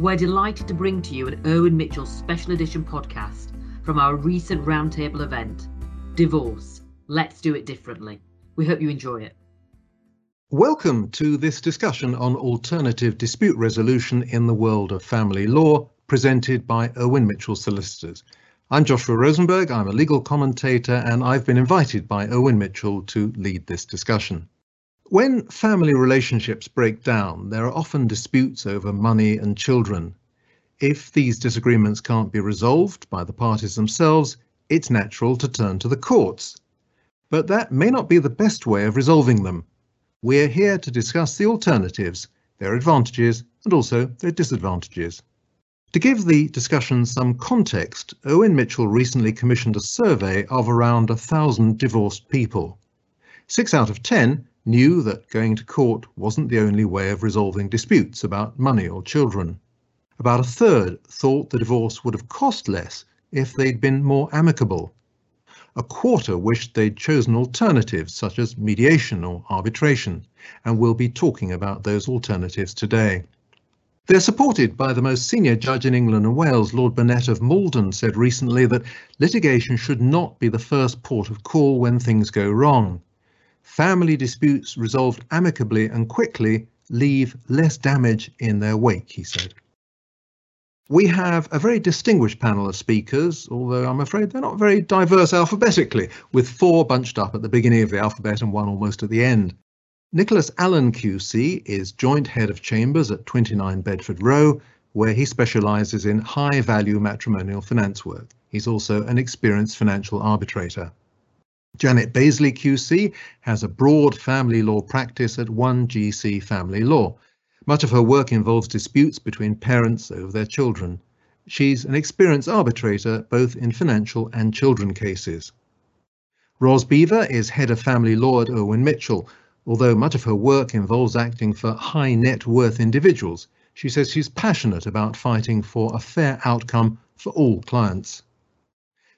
We're delighted to bring to you an Irwin Mitchell special edition podcast from our recent roundtable event, Divorce Let's Do It Differently. We hope you enjoy it. Welcome to this discussion on alternative dispute resolution in the world of family law, presented by Irwin Mitchell Solicitors. I'm Joshua Rozenberg, I'm a legal commentator, and I've been invited by Irwin Mitchell to lead this discussion. When family relationships break down, there are often disputes over money and children. If these disagreements can't be resolved by the parties themselves, it's natural to turn to the courts. But that may not be the best way of resolving them. We're here to discuss the alternatives, their advantages and also their disadvantages. To give the discussion some context, Irwin Mitchell recently commissioned a survey of around a thousand divorced people. Six out of ten knew that going to court wasn't the only way of resolving disputes about money or children. About a third thought the divorce would have cost less if they'd been more amicable. A quarter wished they'd chosen alternatives such as mediation or arbitration, and we'll be talking about those alternatives today. They're supported by the most senior judge in England and Wales, Lord Burnett of Maldon, said recently that litigation should not be the first port of call when things go wrong. Family disputes resolved amicably and quickly leave less damage in their wake, he said. We have a very distinguished panel of speakers, although I'm afraid they're not very diverse alphabetically, with four bunched up at the beginning of the alphabet and one almost at the end. Nicholas Allen QC is Joint Head of Chambers at 29 Bedford Row, where he specialises in high value matrimonial finance work. He's also an experienced financial arbitrator. Janet Bazley QC has a broad family law practice at 1GC Family Law. Much of her work involves disputes between parents over their children. She's an experienced arbitrator both in financial and children cases. Ros Bever is head of family law at Irwin Mitchell, Although much of her work involves acting for high net worth individuals, she says she's passionate about fighting for a fair outcome for all clients.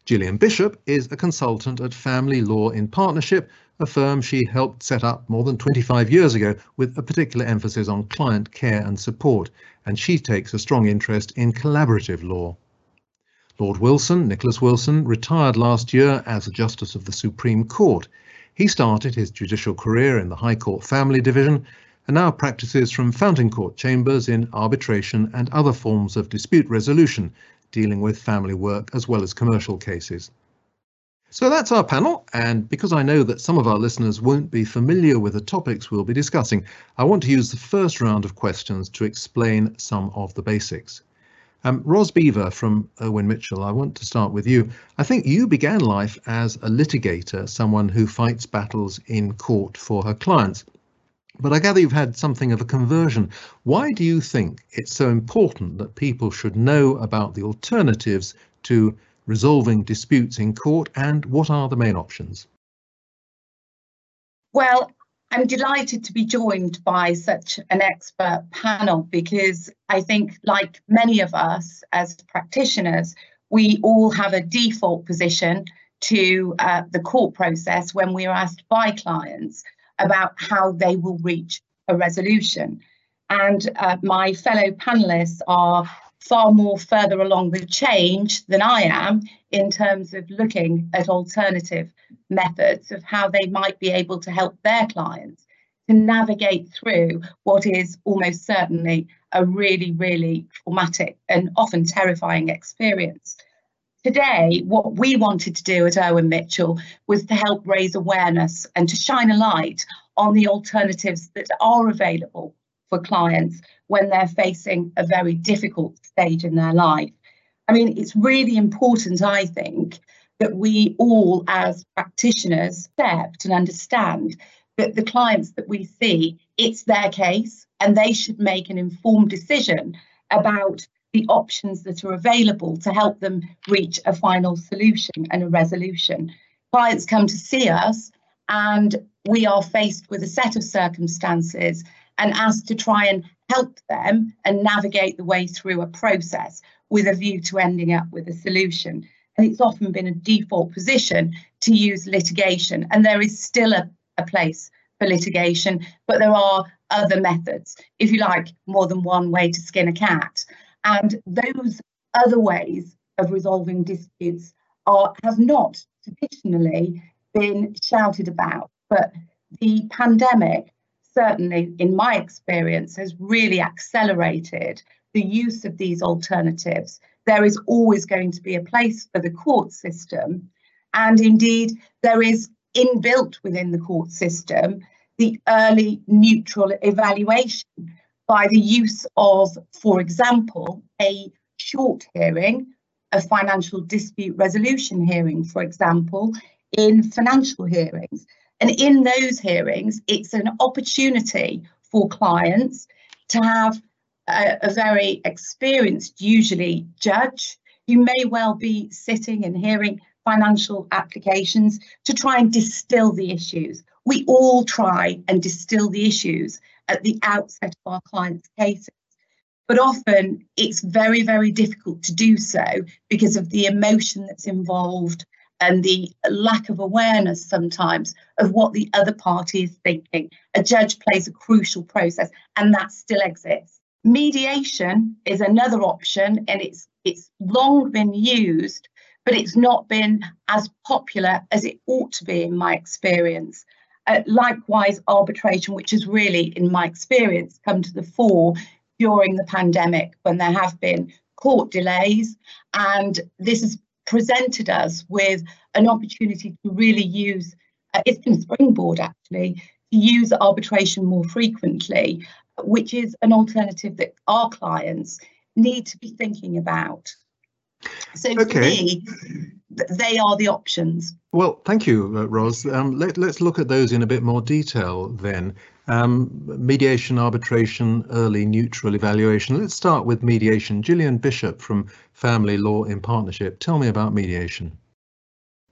Gillian Bishop is a consultant at Family Law in Partnership, a firm she helped set up more than 25 years ago with a particular emphasis on client care and support, and she takes a strong interest in collaborative law. Lord Wilson, Nicholas Wilson, retired last year as a Justice of the Supreme Court. He started his judicial career in the High Court Family Division and now practices from Fountain Court chambers in arbitration and other forms of dispute resolution, dealing with family work as well as commercial cases. So that's our panel, and because I know that some of our listeners won't be familiar with the topics we'll be discussing, I want to use the first round of questions to explain some of the basics. Um, Ros Bever from Irwin Mitchell, I want to start with you. I think you began life as a litigator, someone who fights battles in court for her clients. But I gather you've had something of a conversion. Why do you think it's so important that people should know about the alternatives to resolving disputes in court and what are the main options? Well, I'm delighted to be joined by such an expert panel because I think, like many of us as practitioners, we all have a default position to uh, the court process when we are asked by clients about how they will reach a resolution. And uh, my fellow panelists are far more further along the change than I am in terms of looking at alternative methods of how they might be able to help their clients to navigate through what is almost certainly a really, really traumatic and often terrifying experience. Today, what we wanted to do at Irwin Mitchell was to help raise awareness and to shine a light on the alternatives that are available for clients when they're facing a very difficult stage in their life. I mean, it's really important, I think, that we all, as practitioners, accept and understand that the clients that we see, it's their case and they should make an informed decision about the options that are available to help them reach a final solution and a resolution. Clients come to see us and we are faced with a set of circumstances and asked to try and help them and navigate the way through a process with a view to ending up with a solution. And it's often been a default position to use litigation, and there is still a, a place for litigation, but there are other methods, if you like, more than one way to skin a cat. And those other ways of resolving disputes are have not traditionally been shouted about. But the pandemic, certainly in my experience, has really accelerated the use of these alternatives. There is always going to be a place for the court system. And indeed, there is inbuilt within the court system the early neutral evaluation by the use of, for example, a short hearing, a financial dispute resolution hearing, for example, in financial hearings. And in those hearings, it's an opportunity for clients to have a, a very experienced, usually judge, who may well be sitting and hearing financial applications to try and distill the issues. We all try and distill the issues at the outset of our clients' cases. But often it's very, very difficult to do so because of the emotion that's involved and the lack of awareness sometimes of what the other party is thinking. A judge plays a crucial process and that still exists. Mediation is another option and it's it's long been used, but it's not been as popular as it ought to be in my experience. Uh, likewise, arbitration, which has really, in my experience, come to the fore during the pandemic when there have been court delays. And this has presented us with an opportunity to really use, uh, it's been a springboard actually, to use arbitration more frequently, which is an alternative that our clients need to be thinking about. So okay. for me, they are the options. Well, thank you, uh, Ros. Um, let, us look at those in a bit more detail then. Um, mediation, arbitration, early neutral evaluation. Let's start with mediation. Gillian Bishop from Family Law in Partnership. Tell me about mediation.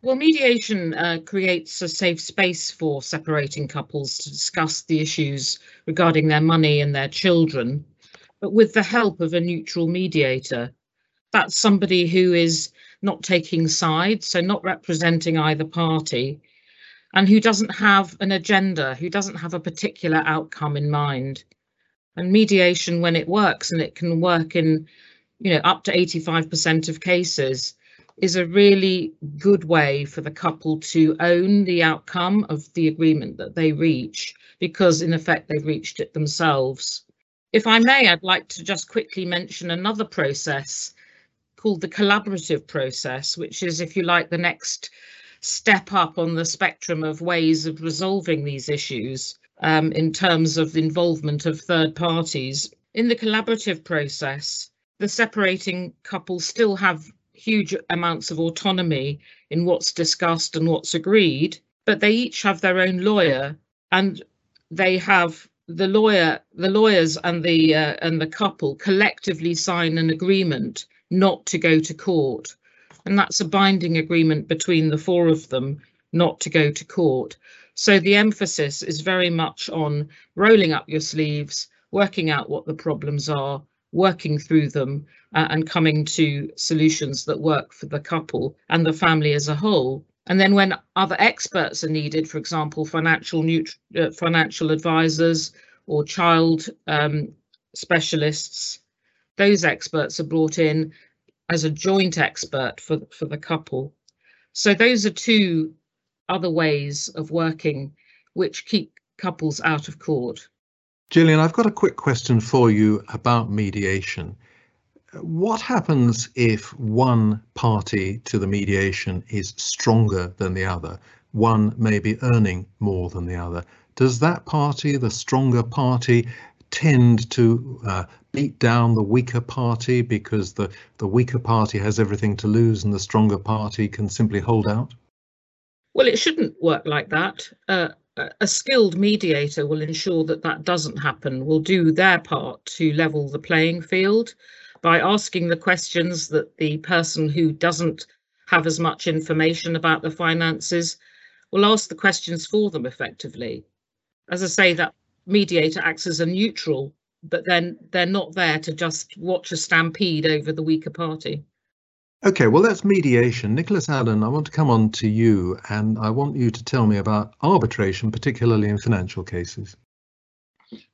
Well, mediation uh, creates a safe space for separating couples to discuss the issues regarding their money and their children, but with the help of a neutral mediator. That's somebody who is not taking sides, so not representing either party, and who doesn't have an agenda, who doesn't have a particular outcome in mind. And mediation, when it works, and it can work in, you know, up to 85% of cases, is a really good way for the couple to own the outcome of the agreement that they reach, because in effect they've reached it themselves. If I may, I'd like to just quickly mention another process called the collaborative process, which is, if you like, the next step up on the spectrum of ways of resolving these issues um, in terms of the involvement of third parties. In the collaborative process, the separating couples still have huge amounts of autonomy in what's discussed and what's agreed, but they each have their own lawyer and they have the lawyer the lawyers and the uh, and the couple collectively sign an agreement not to go to court. And that's a binding agreement between the four of them not to go to court. So the emphasis is very much on rolling up your sleeves, working out what the problems are, working through them, uh, and coming to solutions that work for the couple and the family as a whole. And then when other experts are needed, for example, financial uh, financial advisors or child um, specialists, those experts are brought in as a joint expert for, for the couple. So those are two other ways of working which keep couples out of court. Gillian, I've got a quick question for you about mediation. What happens if one party to the mediation is stronger than the other? One may be earning more than the other. Does that party, the stronger party, tend to uh, beat down the weaker party because the, the weaker party has everything to lose and the stronger party can simply hold out? Well, it shouldn't work like that. Uh, a skilled mediator will ensure that that doesn't happen, will do their part to level the playing field by asking the questions that the person who doesn't have as much information about the finances will ask the questions for them effectively. As I say, that mediator acts as a neutral, but then they're not there to just watch a stampede over the weaker party. Okay, well, that's mediation. Nicholas Allen, I want to come on to you and I want you to tell me about arbitration, particularly in financial cases.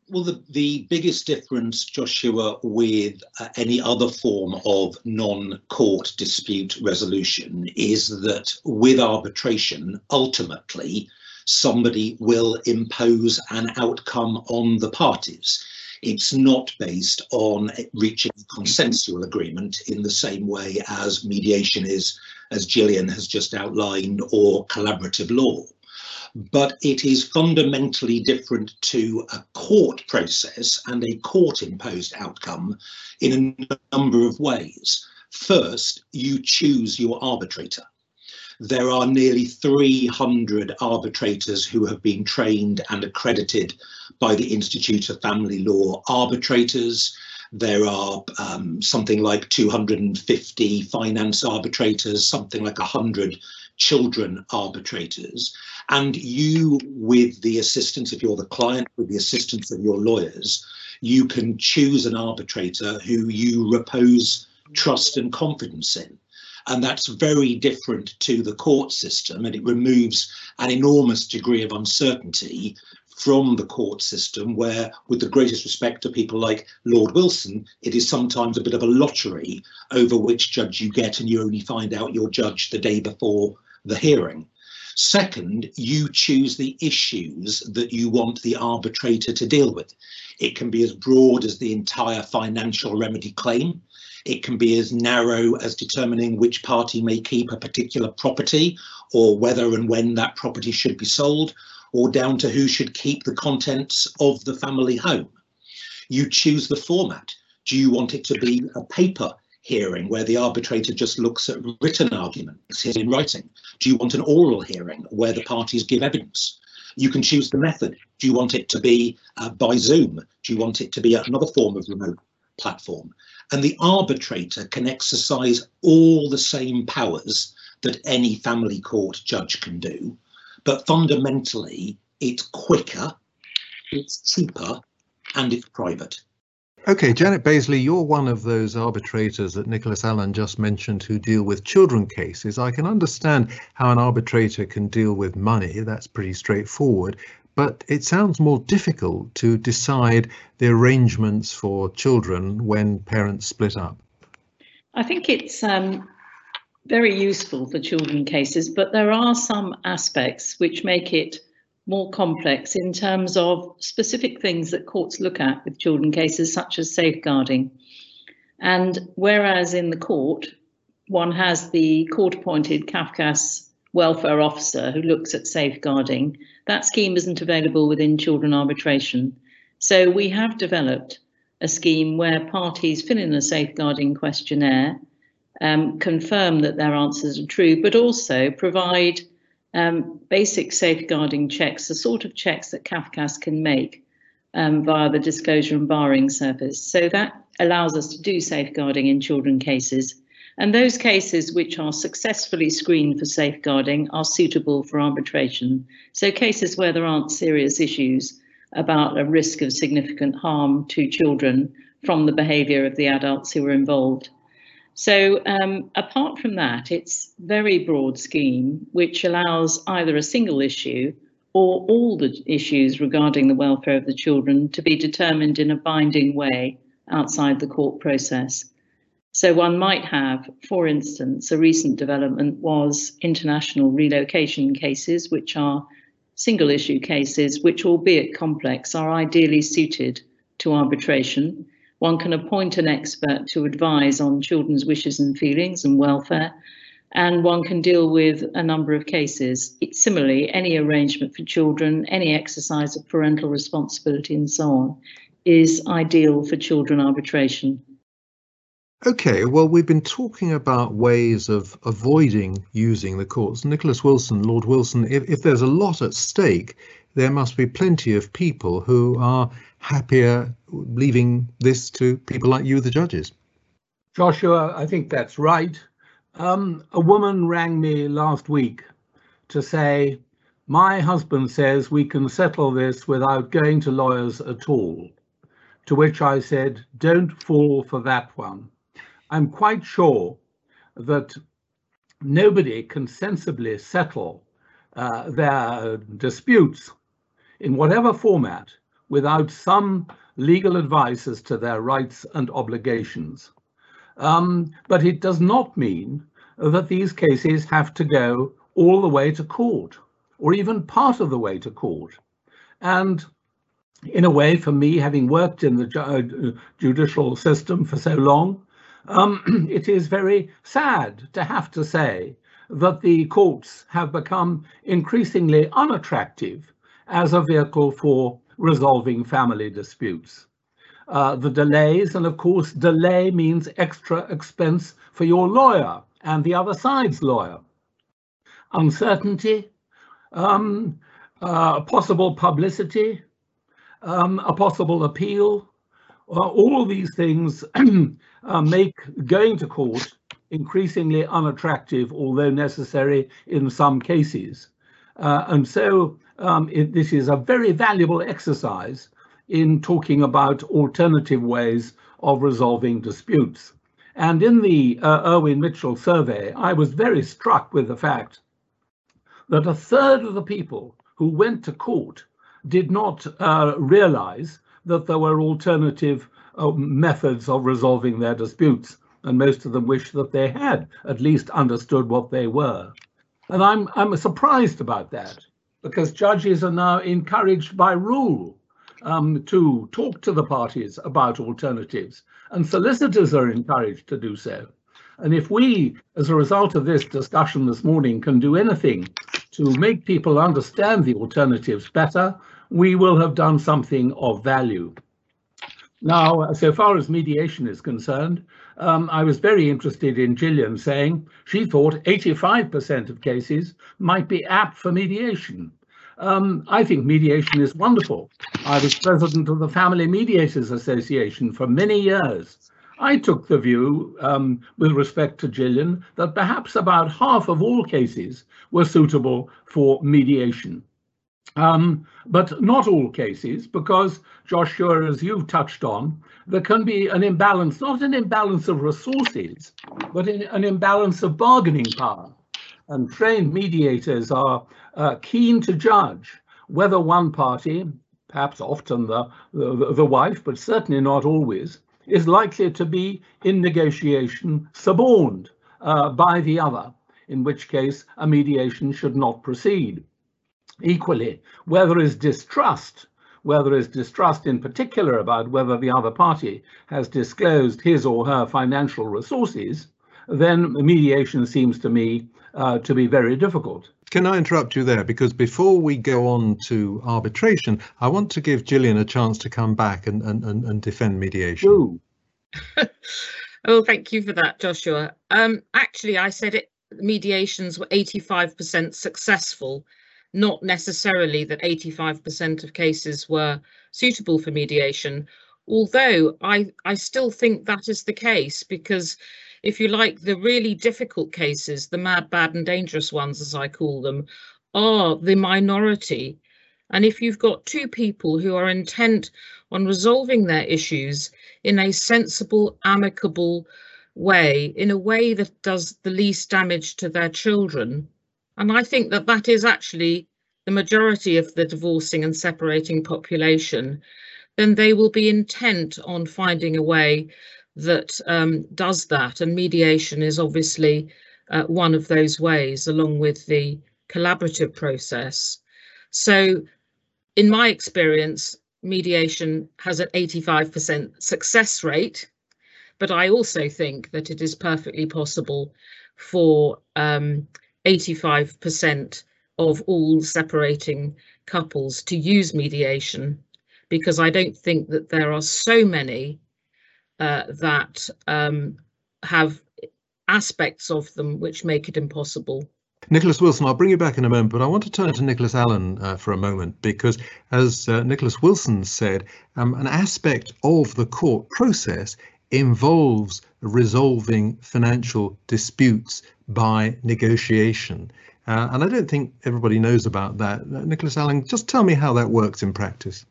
Well, the, the biggest difference, Joshua, with uh, any other form of non court dispute resolution is that with arbitration, ultimately, somebody will impose an outcome on the parties. It's not based on reaching a consensual agreement in the same way as mediation is, as Gillian has just outlined, or collaborative law but it is fundamentally different to a court process and a court imposed outcome in a number of ways. First, you choose your arbitrator. There are nearly 300 arbitrators who have been trained and accredited by the Institute of Family Law Arbitrators. There are um, something like 250 finance arbitrators, something like 100 children arbitrators and you with the assistance if you're the client with the assistance of your lawyers you can choose an arbitrator who you repose trust and confidence in and that's very different to the court system and it removes an enormous degree of uncertainty from the court system where with the greatest respect to people like lord wilson it is sometimes a bit of a lottery over which judge you get and you only find out your judge the day before the hearing. Second, you choose the issues that you want the arbitrator to deal with. It can be as broad as the entire financial remedy claim. It can be as narrow as determining which party may keep a particular property or whether and when that property should be sold, or down to who should keep the contents of the family home. You choose the format. Do you want it to be a paper hearing where the arbitrator just looks at written arguments in writing? Do you want an oral hearing where the parties give evidence? You can choose the method. Do you want it to be uh, by Zoom? Do you want it to be another form of remote platform? And the arbitrator can exercise all the same powers that any family court judge can do, but fundamentally it's quicker, it's cheaper, and it's private. Okay, Janet Bazley, you're one of those arbitrators that Nicholas Allen just mentioned who deal with children cases. I can understand how an arbitrator can deal with money, that's pretty straightforward, but it sounds more difficult to decide the arrangements for children when parents split up. I think it's um, very useful for children cases, but there are some aspects which make it more complex in terms of specific things that courts look at with children cases, such as safeguarding. And whereas in the court, one has the court appointed CAFCASS welfare officer who looks at safeguarding, that scheme isn't available within children arbitration. So we have developed a scheme where parties fill in a safeguarding questionnaire, um, confirm that their answers are true, but also provide um, basic safeguarding checks, the sort of checks that CAFCASS can make um, via the disclosure and barring service. So that allows us to do safeguarding in children cases. And those cases which are successfully screened for safeguarding are suitable for arbitration. So cases where there aren't serious issues about a risk of significant harm to children from the behaviour of the adults who are involved. So um, apart from that, it's very broad scheme, which allows either a single issue or all the issues regarding the welfare of the children to be determined in a binding way outside the court process. So one might have, for instance, a recent development was international relocation cases, which are single issue cases, which albeit complex, are ideally suited to arbitration. One can appoint an expert to advise on children's wishes and feelings and welfare, and one can deal with a number of cases. It, similarly, any arrangement for children, any exercise of parental responsibility, and so on, is ideal for children arbitration. Okay, well, we've been talking about ways of avoiding using the courts. Nicholas Wilson, Lord Wilson, if, if there's a lot at stake, there must be plenty of people who are happier leaving this to people like you, the judges. Joshua, I think that's right. Um, a woman rang me last week to say, my husband says we can settle this without going to lawyers at all. To which I said, don't fall for that one. I'm quite sure that nobody can sensibly settle uh, their disputes in whatever format without some legal advice as to their rights and obligations. Um, but it does not mean that these cases have to go all the way to court or even part of the way to court. And in a way, for me, having worked in the ju uh, judicial system for so long, um, it is very sad to have to say that the courts have become increasingly unattractive as a vehicle for resolving family disputes. Uh, the delays, and of course, delay means extra expense for your lawyer and the other side's lawyer. Uncertainty, um, uh, possible publicity, um, a possible appeal, uh, all these things uh, make going to court increasingly unattractive, although necessary in some cases. Uh, and so um, it, this is a very valuable exercise in talking about alternative ways of resolving disputes. And in the uh, Irwin Mitchell survey, I was very struck with the fact that a third of the people who went to court did not uh, realize that there were alternative uh, methods of resolving their disputes. And most of them wished that they had at least understood what they were. And I'm, I'm surprised about that because judges are now encouraged by rule um, to talk to the parties about alternatives, and solicitors are encouraged to do so. And if we, as a result of this discussion this morning, can do anything to make people understand the alternatives better, we will have done something of value. Now, so far as mediation is concerned, um, I was very interested in Gillian saying she thought 85% of cases might be apt for mediation. Um, I think mediation is wonderful. I was president of the Family Mediators Association for many years. I took the view, um, with respect to Gillian, that perhaps about half of all cases were suitable for mediation. Um, but not all cases, because Joshua, as you've touched on, there can be an imbalance, not an imbalance of resources, but an imbalance of bargaining power. And trained mediators are uh, keen to judge whether one party, perhaps often the, the, the wife, but certainly not always, is likely to be in negotiation suborned uh, by the other, in which case a mediation should not proceed. Equally, where there is distrust, where there is distrust in particular about whether the other party has disclosed his or her financial resources, then mediation seems to me uh, to be very difficult. Can I interrupt you there? Because before we go on to arbitration, I want to give Gillian a chance to come back and, and, and defend mediation. oh, thank you for that, Joshua. Um, actually, I said it mediations were 85% successful not necessarily that 85% of cases were suitable for mediation, although I, I still think that is the case because if you like, the really difficult cases, the mad, bad and dangerous ones, as I call them, are the minority. And if you've got two people who are intent on resolving their issues in a sensible, amicable way, in a way that does the least damage to their children, and I think that that is actually the majority of the divorcing and separating population, then they will be intent on finding a way that um, does that. And mediation is obviously uh, one of those ways, along with the collaborative process. So, in my experience, mediation has an 85% success rate, but I also think that it is perfectly possible for um, 85% of all separating couples to use mediation because I don't think that there are so many uh, that um, have aspects of them which make it impossible. Nicholas Wilson, I'll bring you back in a moment, but I want to turn to Nicholas Allen uh, for a moment because, as uh, Nicholas Wilson said, um, an aspect of the court process involves resolving financial disputes by negotiation. Uh, and I don't think everybody knows about that. Uh, Nicholas Allen, just tell me how that works in practice.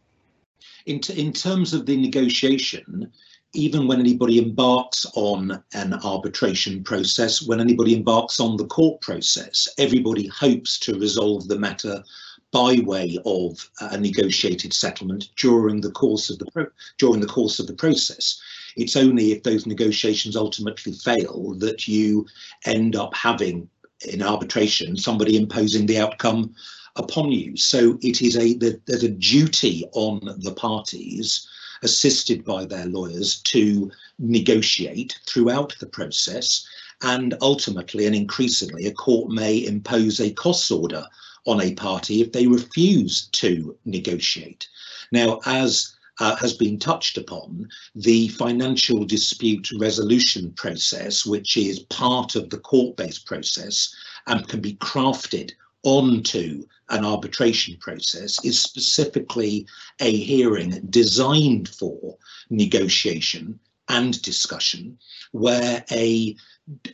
In, in terms of the negotiation, even when anybody embarks on an arbitration process, when anybody embarks on the court process, everybody hopes to resolve the matter by way of a negotiated settlement during the course of the during the course of the process. It's only if those negotiations ultimately fail that you end up having in arbitration somebody imposing the outcome upon you. So it is a there's a duty on the parties assisted by their lawyers to negotiate throughout the process and ultimately and increasingly a court may impose a costs order on a party if they refuse to negotiate. Now, as uh, has been touched upon, the financial dispute resolution process, which is part of the court-based process and can be crafted onto an arbitration process, is specifically a hearing designed for negotiation and discussion where a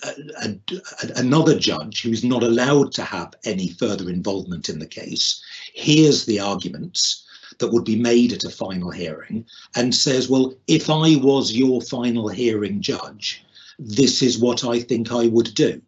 a, a, another judge who's not allowed to have any further involvement in the case hears the arguments that would be made at a final hearing and says, well, if I was your final hearing judge, this is what I think I would do.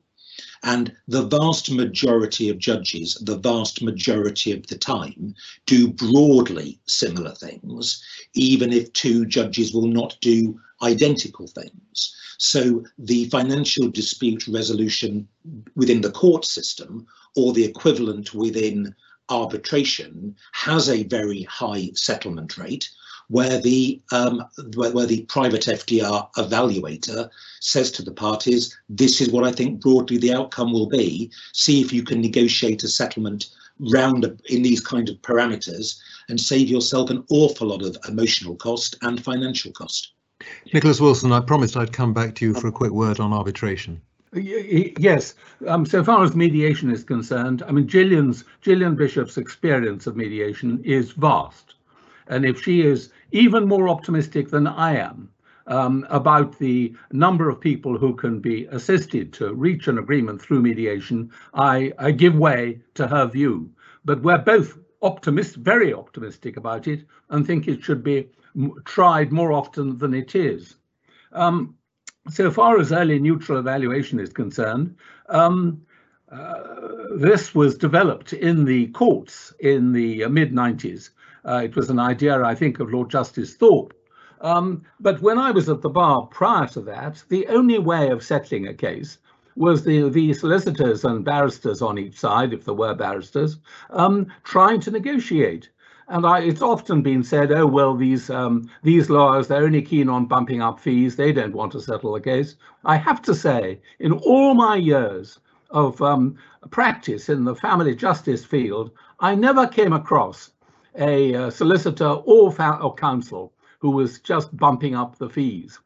And the vast majority of judges, the vast majority of the time, do broadly similar things, even if two judges will not do identical things. So the financial dispute resolution within the court system or the equivalent within arbitration has a very high settlement rate where the um, where, where, the private FDR evaluator says to the parties, this is what I think broadly the outcome will be. See if you can negotiate a settlement round in these kind of parameters and save yourself an awful lot of emotional cost and financial cost. Nicholas Wilson, I promised I'd come back to you for a quick word on arbitration. Yes. Um, so far as mediation is concerned, I mean, Gillian's Gillian Bishop's experience of mediation is vast, and if she is even more optimistic than I am um, about the number of people who can be assisted to reach an agreement through mediation, I, I give way to her view. But we're both optimist, very optimistic about it, and think it should be tried more often than it is. Um, so far as early neutral evaluation is concerned, um, uh, this was developed in the courts in the mid 90s. Uh, it was an idea, I think, of Lord Justice Thorpe. Um, but when I was at the bar prior to that, the only way of settling a case was the, the solicitors and barristers on each side, if there were barristers, um, trying to negotiate. And I, it's often been said, oh, well, these um, these lawyers, they're only keen on bumping up fees. They don't want to settle the case. I have to say, in all my years of um, practice in the family justice field, I never came across a uh, solicitor or, or counsel who was just bumping up the fees.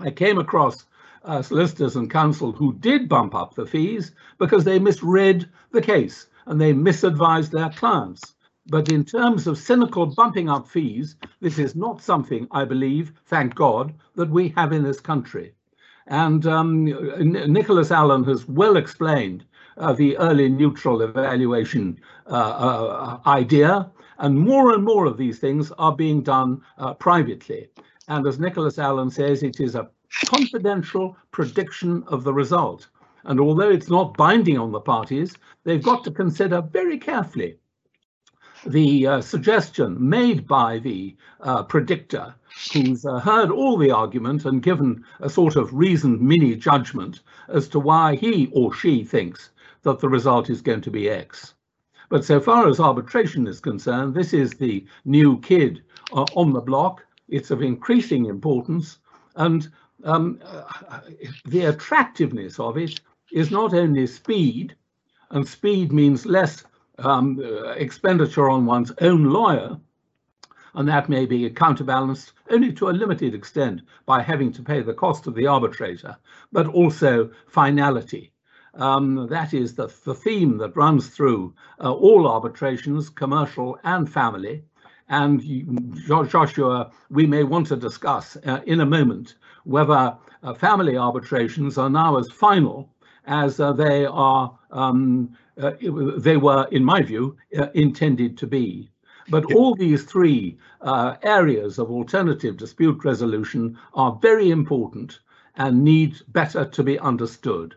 I came across uh, solicitors and counsel who did bump up the fees because they misread the case and they misadvised their clients. But in terms of cynical bumping up fees, this is not something I believe, thank God, that we have in this country. And um, Nicholas Allen has well explained uh, the early neutral evaluation uh, uh, idea, and more and more of these things are being done uh, privately. And as Nicholas Allen says, it is a confidential prediction of the result. And although it's not binding on the parties, they've got to consider very carefully the uh, suggestion made by the uh, predictor who's uh, heard all the argument and given a sort of reasoned mini judgment as to why he or she thinks that the result is going to be X. But so far as arbitration is concerned, this is the new kid uh, on the block. It's of increasing importance. And um, uh, the attractiveness of it is not only speed, and speed means less um, uh, expenditure on one's own lawyer, and that may be counterbalanced only to a limited extent by having to pay the cost of the arbitrator, but also finality. Um, that is the, the theme that runs through uh, all arbitrations, commercial and family. And Joshua, we may want to discuss uh, in a moment whether uh, family arbitrations are now as final as uh, they are um, uh, they were, in my view, uh, intended to be. But all these three uh, areas of alternative dispute resolution are very important and need better to be understood.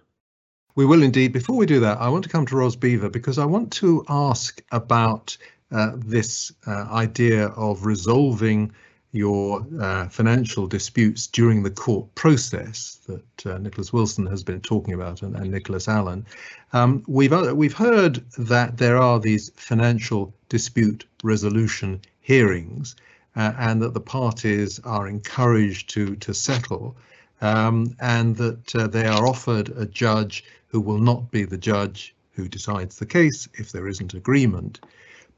We will indeed. Before we do that, I want to come to Ros Bever because I want to ask about uh, this uh, idea of resolving your uh, financial disputes during the court process that uh, Nicholas Wilson has been talking about and, and Nicholas Allen. Um, we've uh, we've heard that there are these financial dispute resolution hearings uh, and that the parties are encouraged to to settle um, and that uh, they are offered a judge who will not be the judge who decides the case if there isn't agreement.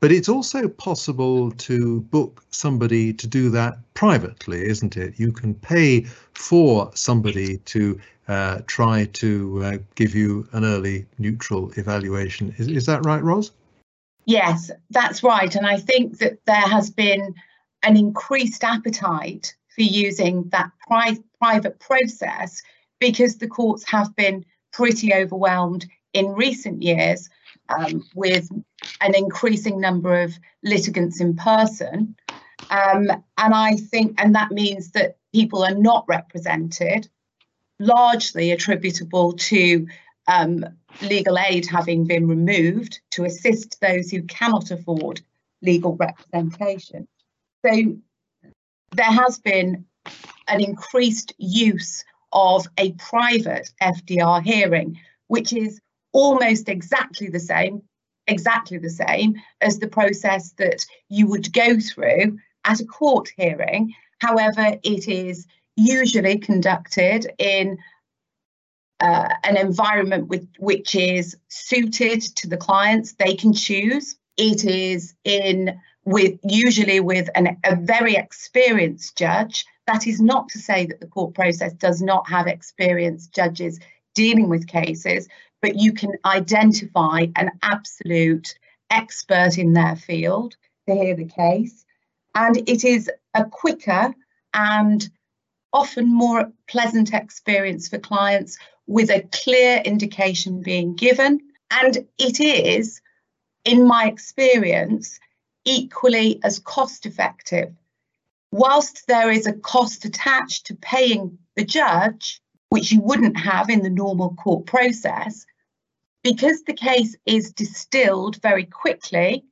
But it's also possible to book somebody to do that privately, isn't it? You can pay for somebody to uh, try to uh, give you an early neutral evaluation. Is, is that right, Ros? Yes, that's right. And I think that there has been an increased appetite for using that pri- private process because the courts have been pretty overwhelmed in recent years um, with an increasing number of litigants in person. Um, and I think, and that means that people are not represented, largely attributable to um, legal aid having been removed to assist those who cannot afford legal representation. So there has been an increased use of a private FDR hearing, which is almost exactly the same, exactly the same as the process that you would go through at a court hearing. However, it is usually conducted in uh, an environment with, which is suited to the clients. They can choose. It is in with usually with an, a very experienced judge. That is not to say that the court process does not have experienced judges dealing with cases, but you can identify an absolute expert in their field to hear the case. And it is a quicker and often more pleasant experience for clients with a clear indication being given. And it is, in my experience, equally as cost effective. Whilst there is a cost attached to paying the judge, which you wouldn't have in the normal court process, because the case is distilled very quickly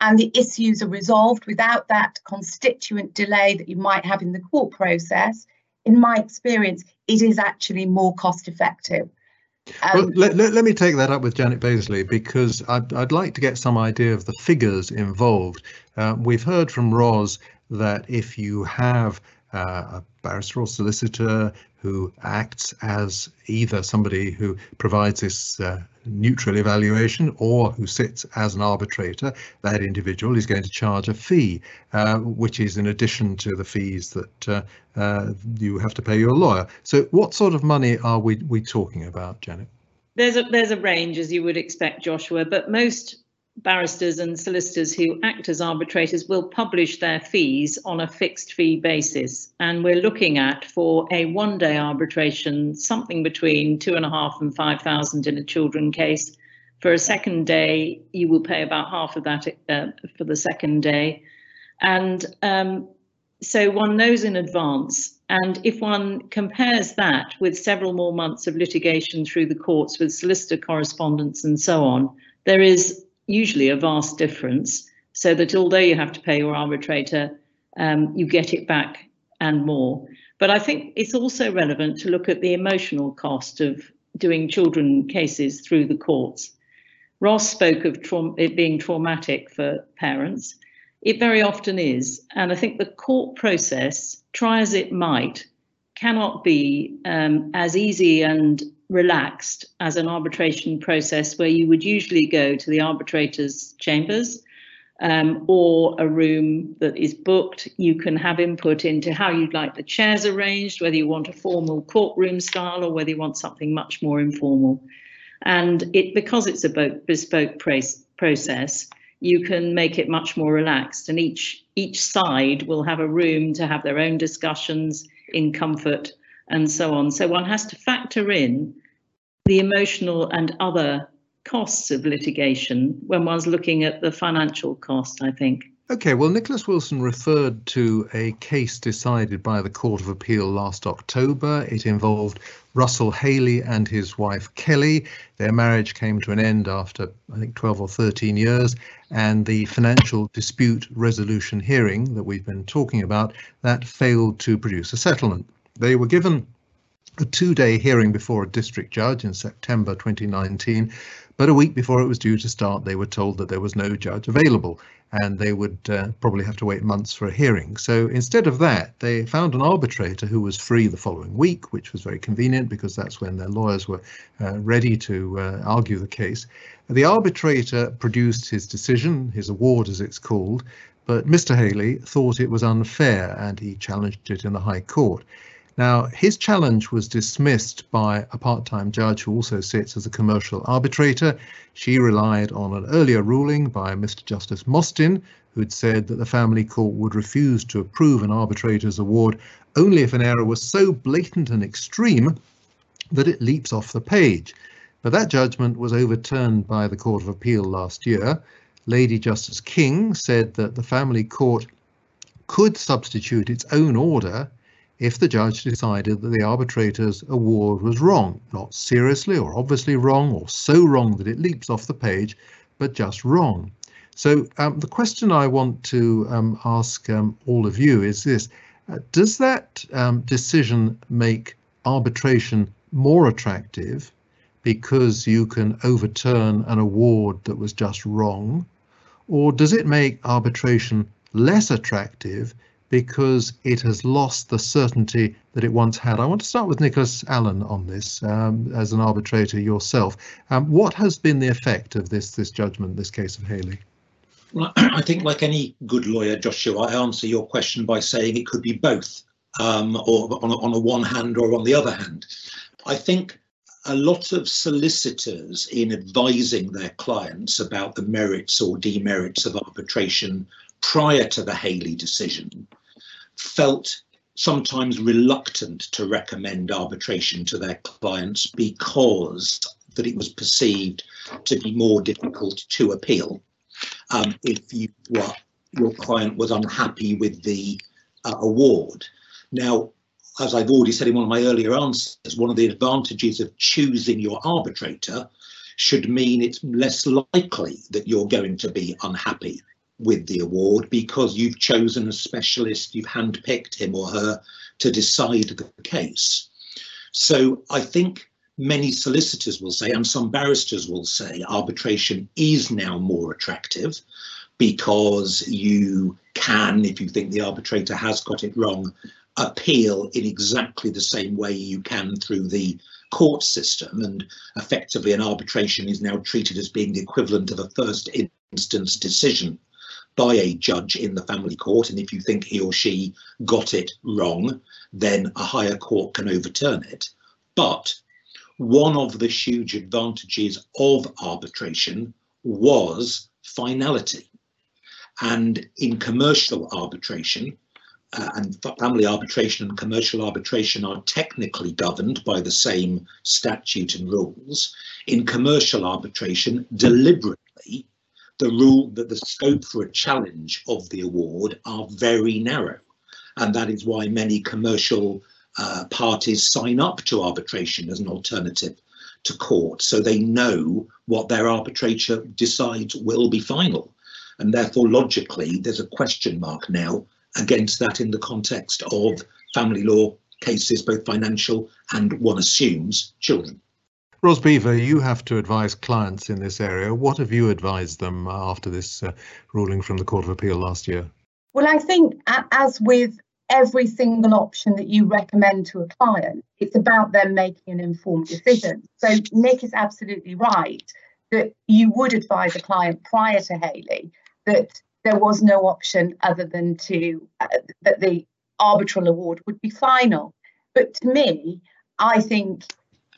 and the issues are resolved without that constituent delay that you might have in the court process, in my experience, it is actually more cost effective. Um, well, let, let, let, me take that up with Janet Bazley because I'd, I'd like to get some idea of the figures involved. Uh, we've heard from Ros that if you have uh, a barrister or solicitor who acts as either somebody who provides this uh, neutral evaluation or who sits as an arbitrator, that individual is going to charge a fee, uh, which is in addition to the fees that uh, uh, you have to pay your lawyer. So what sort of money are we, we talking about, Janet? There's a, there's a range, as you would expect, Joshua, but most barristers and solicitors who act as arbitrators will publish their fees on a fixed fee basis. And we're looking at for a one day arbitration, something between two and a half and 5,000 in a children case. For a second day, you will pay about half of that uh, for the second day. And um, so one knows in advance. And if one compares that with several more months of litigation through the courts with solicitor correspondence and so on, there is usually a vast difference, so that although you have to pay your arbitrator, um, you get it back and more. But I think it's also relevant to look at the emotional cost of doing children cases through the courts. Ros spoke of it being traumatic for parents. It very often is. And I think the court process, try as it might, cannot be um, as easy and relaxed as an arbitration process where you would usually go to the arbitrator's chambers um, or a room that is booked. You can have input into how you'd like the chairs arranged, whether you want a formal courtroom style or whether you want something much more informal. And it because it's a bespoke process, you can make it much more relaxed and each each side will have a room to have their own discussions in comfort and so on. So one has to factor in the emotional and other costs of litigation when one's looking at the financial cost, I think. Okay, well, Nicholas Wilson referred to a case decided by the Court of Appeal last October. It involved Russell Haley and his wife Kelly. Their marriage came to an end after, I think, 12 or 13 years, and the financial dispute resolution hearing that we've been talking about, that failed to produce a settlement. They were given a two-day hearing before a district judge in September 2019, but a week before it was due to start, they were told that there was no judge available and they would uh, probably have to wait months for a hearing. So instead of that, they found an arbitrator who was free the following week, which was very convenient because that's when their lawyers were uh, ready to uh, argue the case. The arbitrator produced his decision, his award as it's called, but Mr. Haley thought it was unfair and he challenged it in the High Court. Now, his challenge was dismissed by a part-time judge who also sits as a commercial arbitrator. She relied on an earlier ruling by Mr. Justice Mostyn, who'd said that the family court would refuse to approve an arbitrator's award only if an error was so blatant and extreme that it leaps off the page. But that judgment was overturned by the Court of Appeal last year. Lady Justice King said that the family court could substitute its own order if the judge decided that the arbitrator's award was wrong, not seriously or obviously wrong or so wrong that it leaps off the page, but just wrong. So um, the question I want to um, ask um, all of you is this, uh, does that um, decision make arbitration more attractive because you can overturn an award that was just wrong? Or does it make arbitration less attractive because it has lost the certainty that it once had. I want to start with Nicholas Allen on this um, as an arbitrator yourself. Um, what has been the effect of this this judgment, this case of Haley? Well, I think like any good lawyer, Joshua, I answer your question by saying it could be both, um, or on on a one hand or on the other hand. I think a lot of solicitors in advising their clients about the merits or demerits of arbitration prior to the Haley decision felt sometimes reluctant to recommend arbitration to their clients because that it was perceived to be more difficult to appeal um, if you were, your client was unhappy with the uh, award. Now, as I've already said in one of my earlier answers, one of the advantages of choosing your arbitrator should mean it's less likely that you're going to be unhappy with the award because you've chosen a specialist, you've handpicked him or her to decide the case. So I think many solicitors will say, and some barristers will say, arbitration is now more attractive because you can, if you think the arbitrator has got it wrong, appeal in exactly the same way you can through the court system. And effectively, an arbitration is now treated as being the equivalent of a first instance decision by a judge in the family court. And if you think he or she got it wrong, then a higher court can overturn it. But one of the huge advantages of arbitration was finality. And in commercial arbitration, uh, and family arbitration and commercial arbitration are technically governed by the same statute and rules. In commercial arbitration, deliberately, the rule that the scope for a challenge of the award are very narrow. And that is why many commercial uh, parties sign up to arbitration as an alternative to court. So they know what their arbitrator decides will be final. And therefore, logically, there's a question mark now against that in the context of family law cases, both financial and one assumes children. Ros Bever, you have to advise clients in this area. What have you advised them after this uh, ruling from the Court of Appeal last year? Well, I think as with every single option that you recommend to a client, it's about them making an informed decision. So Nick is absolutely right that you would advise a client prior to Haley that there was no option other than to uh, that the arbitral award would be final. But to me, I think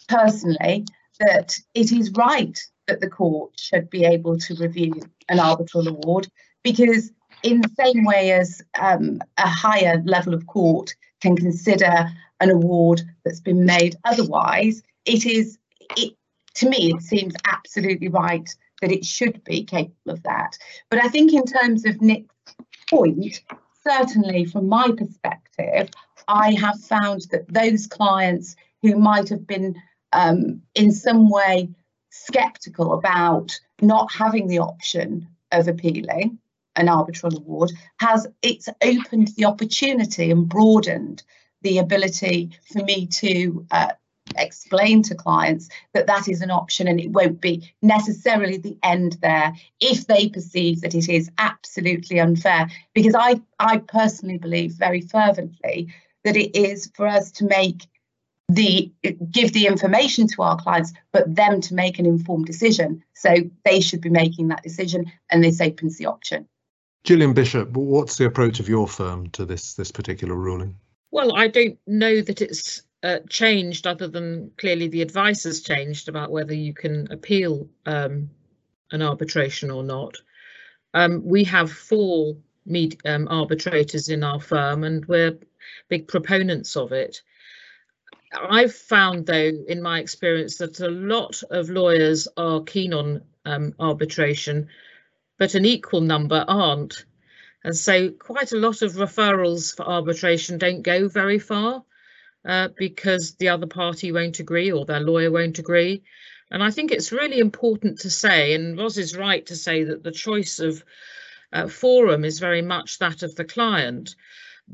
personally that it is right that the court should be able to review an arbitral award because in the same way as um, a higher level of court can consider an award that's been made otherwise, it is, it, to me, it seems absolutely right that it should be capable of that. But I think in terms of Nick's point, certainly from my perspective, I have found that those clients who might have been um, in some way skeptical about not having the option of appealing an arbitral award has it's opened the opportunity and broadened the ability for me to uh, explain to clients that that is an option and it won't be necessarily the end there if they perceive that it is absolutely unfair. Because i i personally believe very fervently that it is for us to make the give the information to our clients but them to make an informed decision so they should be making that decision and this opens the option Gillian Bishop, what's the approach of your firm to this this particular ruling? Well, I don't know that it's uh, changed other than clearly the advice has changed about whether you can appeal um, an arbitration or not. Um, we have four med- um, arbitrators in our firm and we're big proponents of it. I've found, though, in my experience, that a lot of lawyers are keen on um, arbitration, but an equal number aren't. And so quite a lot of referrals for arbitration don't go very far uh, because the other party won't agree or their lawyer won't agree. And I think it's really important to say, and Ros is right to say that the choice of uh, forum is very much that of the client,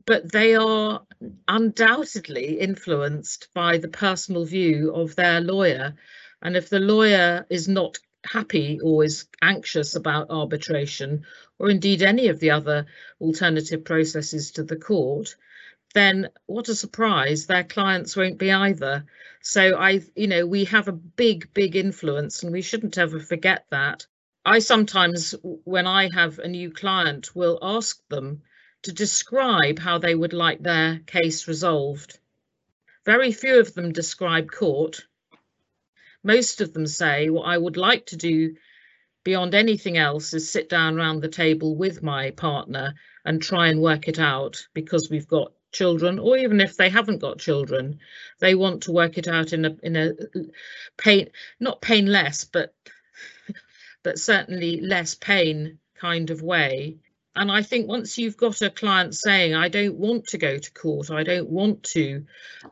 but they are undoubtedly influenced by the personal view of their lawyer. And if the lawyer is not happy or is anxious about arbitration, or indeed any of the other alternative processes to the court, then what a surprise, their clients won't be either. So I, you know, we have a big, big influence and we shouldn't ever forget that. I sometimes, when I have a new client, will ask them to describe how they would like their case resolved. Very few of them describe court. Most of them say, what I would like to do beyond anything else is sit down around the table with my partner and try and work it out because we've got children or even if they haven't got children they want to work it out in a in a pain not pain less but but certainly less pain kind of way and I think once you've got a client saying, I don't want to go to court, I don't want to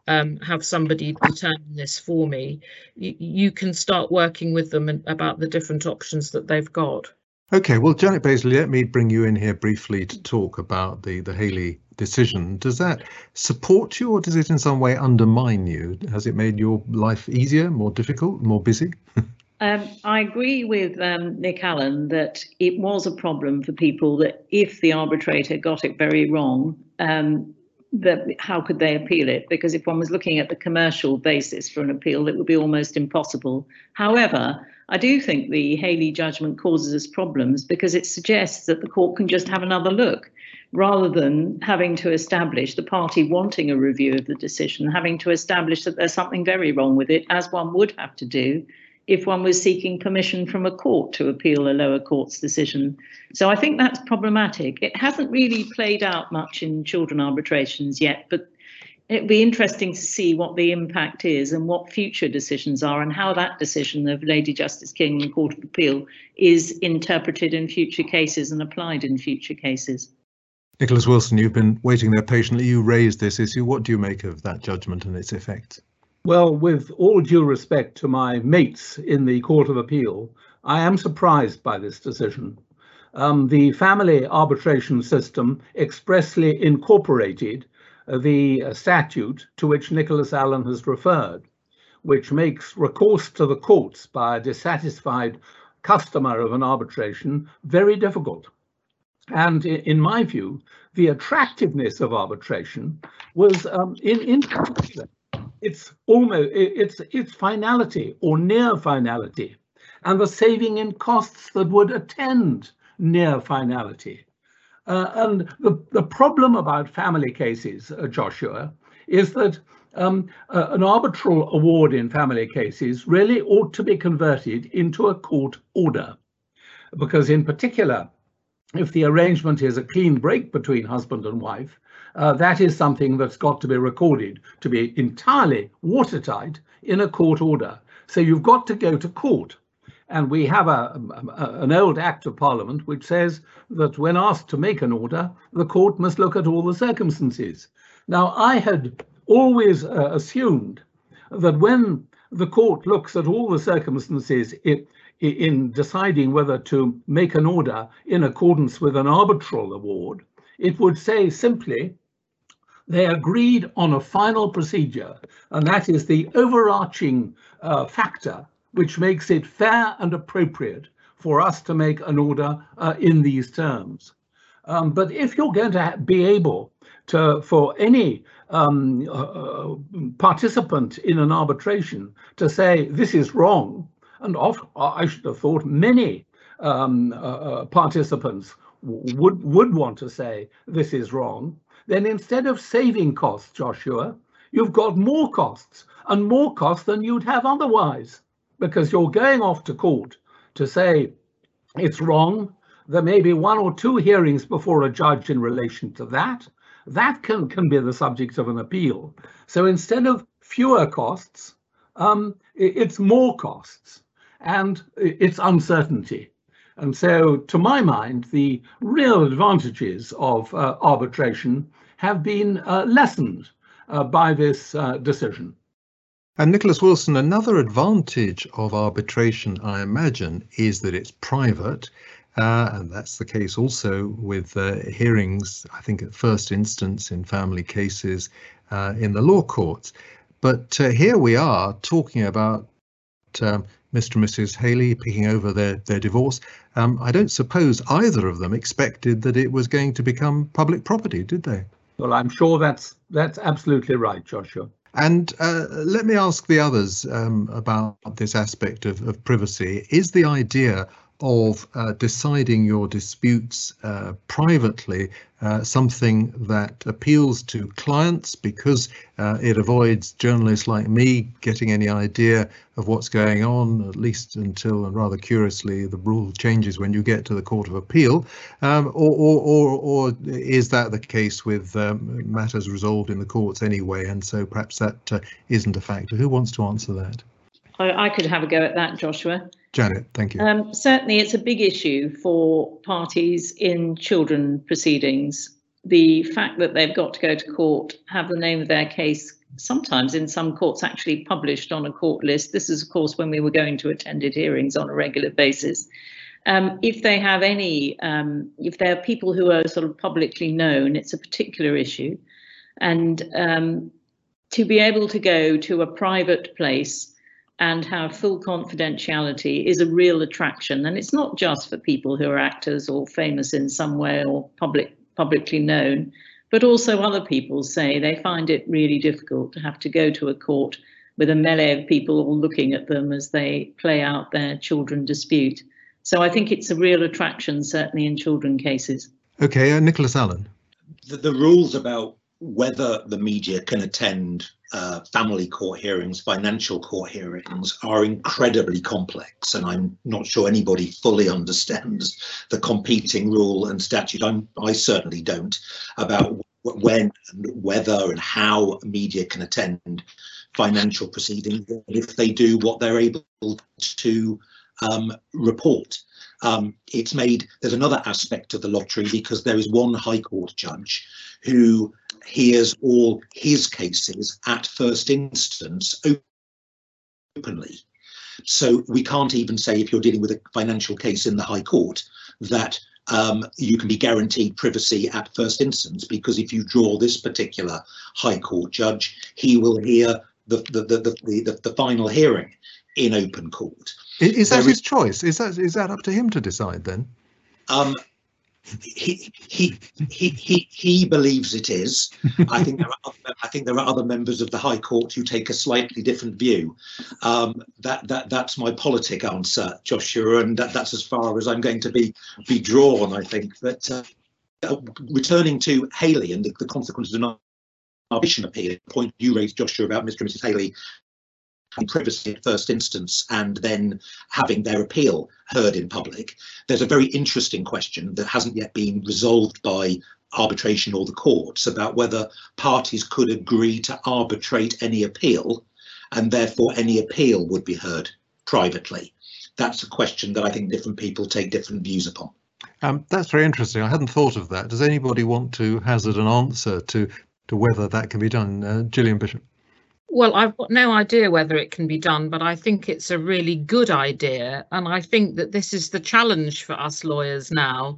um, have somebody determine this for me, you, you can start working with them about the different options that they've got. Okay, well, Janet Bazley, let me bring you in here briefly to talk about the, the Haley decision. Does that support you or does it in some way undermine you? Has it made your life easier, more difficult, more busy? Um, I agree with um, Nick Allen that it was a problem for people that if the arbitrator got it very wrong, um, that how could they appeal it? Because if one was looking at the commercial basis for an appeal, it would be almost impossible. However, I do think the Haley judgment causes us problems because it suggests that the court can just have another look rather than having to establish the party wanting a review of the decision, having to establish that there's something very wrong with it, as one would have to do if one was seeking permission from a court to appeal a lower court's decision. So I think that's problematic. It hasn't really played out much in children arbitrations yet, but it'd be interesting to see what the impact is and what future decisions are and how that decision of Lady Justice King in the Court of Appeal is interpreted in future cases and applied in future cases. Nicholas Wilson, you've been waiting there patiently. You raised this issue. What do you make of that judgment and its effects? Well, with all due respect to my mates in the Court of Appeal, I am surprised by this decision. Um, the family arbitration system expressly incorporated the uh, statute to which Nicholas Allen has referred, which makes recourse to the courts by a dissatisfied customer of an arbitration very difficult. And in my view, the attractiveness of arbitration was um, in, in particular it's almost it's it's finality or near finality and the saving in costs that would attend near finality. Uh, and the, the problem about family cases, uh, Joshua, is that um, uh, an arbitral award in family cases really ought to be converted into a court order. Because in particular, if the arrangement is a clean break between husband and wife, uh, that is something that's got to be recorded to be entirely watertight in a court order. So you've got to go to court. And we have a, a, an old Act of Parliament which says that when asked to make an order, the court must look at all the circumstances. Now, I had always uh, assumed that when the court looks at all the circumstances it, in deciding whether to make an order in accordance with an arbitral award, it would say simply they agreed on a final procedure, and that is the overarching uh, factor which makes it fair and appropriate for us to make an order uh, in these terms. Um, but if you're going to be able to, for any um, uh, uh, participant in an arbitration to say this is wrong, and of, I should have thought many um, uh, uh participants would would want to say this is wrong, then instead of saving costs, Joshua, you've got more costs and more costs than you'd have otherwise because you're going off to court to say it's wrong. There may be one or two hearings before a judge in relation to that. That can, can be the subject of an appeal. So instead of fewer costs, um, it's more costs and it's uncertainty. And so, to my mind, the real advantages of uh, arbitration have been uh, lessened uh, by this uh, decision. And Nicholas Wilson, another advantage of arbitration, I imagine, is that it's private. Uh, and that's the case also with uh, hearings, I think at first instance in family cases uh, in the law courts. But here we are talking about um, Mr. and Mrs. Haley picking over their, their divorce. Um, I don't suppose either of them expected that it was going to become public property, did they? Well, I'm sure that's that's absolutely right, Joshua. And uh, let me ask the others um, about this aspect of, of privacy. Is the idea of uh, deciding your disputes uh, privately uh, something that appeals to clients because uh, it avoids journalists like me getting any idea of what's going on, at least until, and rather curiously, the rule changes when you get to the Court of Appeal, um, or, or, or, or, is that the case with um, matters resolved in the courts anyway, and so perhaps that uh, not a factor? Who wants to answer that? I, I could have a go at that, Joshua. Janet, thank you. Um, certainly, it's a big issue for parties in children proceedings. The fact that they've got to go to court, have the name of their case, sometimes in some courts actually published on a court list. This is, of course, when we were going to attended hearings on a regular basis. Um, if they have any, um, if there are people who are sort of publicly known, it's a particular issue. And um, to be able to go to a private place and have full confidentiality is a real attraction. And it's not just for people who are actors or famous in some way or public publicly known, but also other people say they find it really difficult to have to go to a court with a melee of people all looking at them as they play out their children dispute. So I think it's a real attraction, certainly in children cases. Okay, uh, Nicholas Allen. The, the rules about whether the media can attend uh, family court hearings, financial court hearings are incredibly complex, and I'm not sure anybody fully understands the competing rule and statute. I'm, I certainly don't about when and whether and how media can attend financial proceedings if they do what they're able to um, report. Um, it's made there's another aspect of the lottery because there is one High Court judge who hears all his cases at first instance openly. So we can't even say if you're dealing with a financial case in the High Court that um, you can be guaranteed privacy at first instance because if you draw this particular High Court judge, he will hear the the the the, the, the final hearing in open court. Is, is that his choice? Is that is that up to him to decide then? Um, he he he he he believes it is. I think there are other, I think there are other members of the High Court who take a slightly different view. Um, that that that's my politic answer, Joshua, and that, that's as far as I'm going to be be drawn. I think. But uh, uh, returning to Haley and the, the consequences of arbitration appeal, point you raised, Joshua, about Mr. and Mrs. Haley privacy at first instance and then having their appeal heard in public, there's a very interesting question that hasn't yet been resolved by arbitration or the courts about whether parties could agree to arbitrate any appeal and therefore any appeal would be heard privately. that's a question that I think different people take different views upon. Um, that's very interesting. I hadn't thought of that. Does anybody want to hazard an answer to to whether that can be done? Uh, Gillian Bishop. Well, I've got no idea whether it can be done, but I think it's a really good idea. And I think that this is the challenge for us lawyers now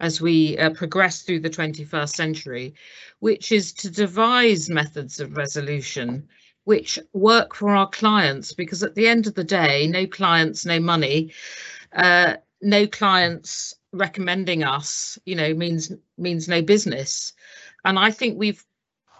as we uh, progress through the 21st century, which is to devise methods of resolution which work for our clients. Because at the end of the day, no clients, no money, uh, no clients recommending us, you know, means means no business. And I think we've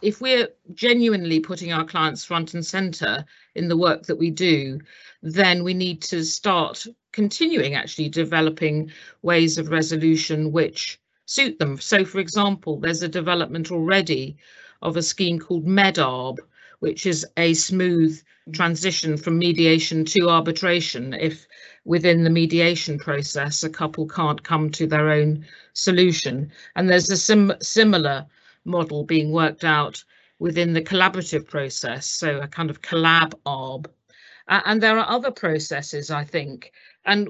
if we're genuinely putting our clients front and center in the work that we do, then we need to start continuing actually developing ways of resolution which suit them. So, for example, there's a development already of a scheme called MEDARB, which is a smooth transition from mediation to arbitration if within the mediation process a couple can't come to their own solution. And there's a sim similar model being worked out within the collaborative process, so a kind of collab arb. Uh, and there are other processes, I think, and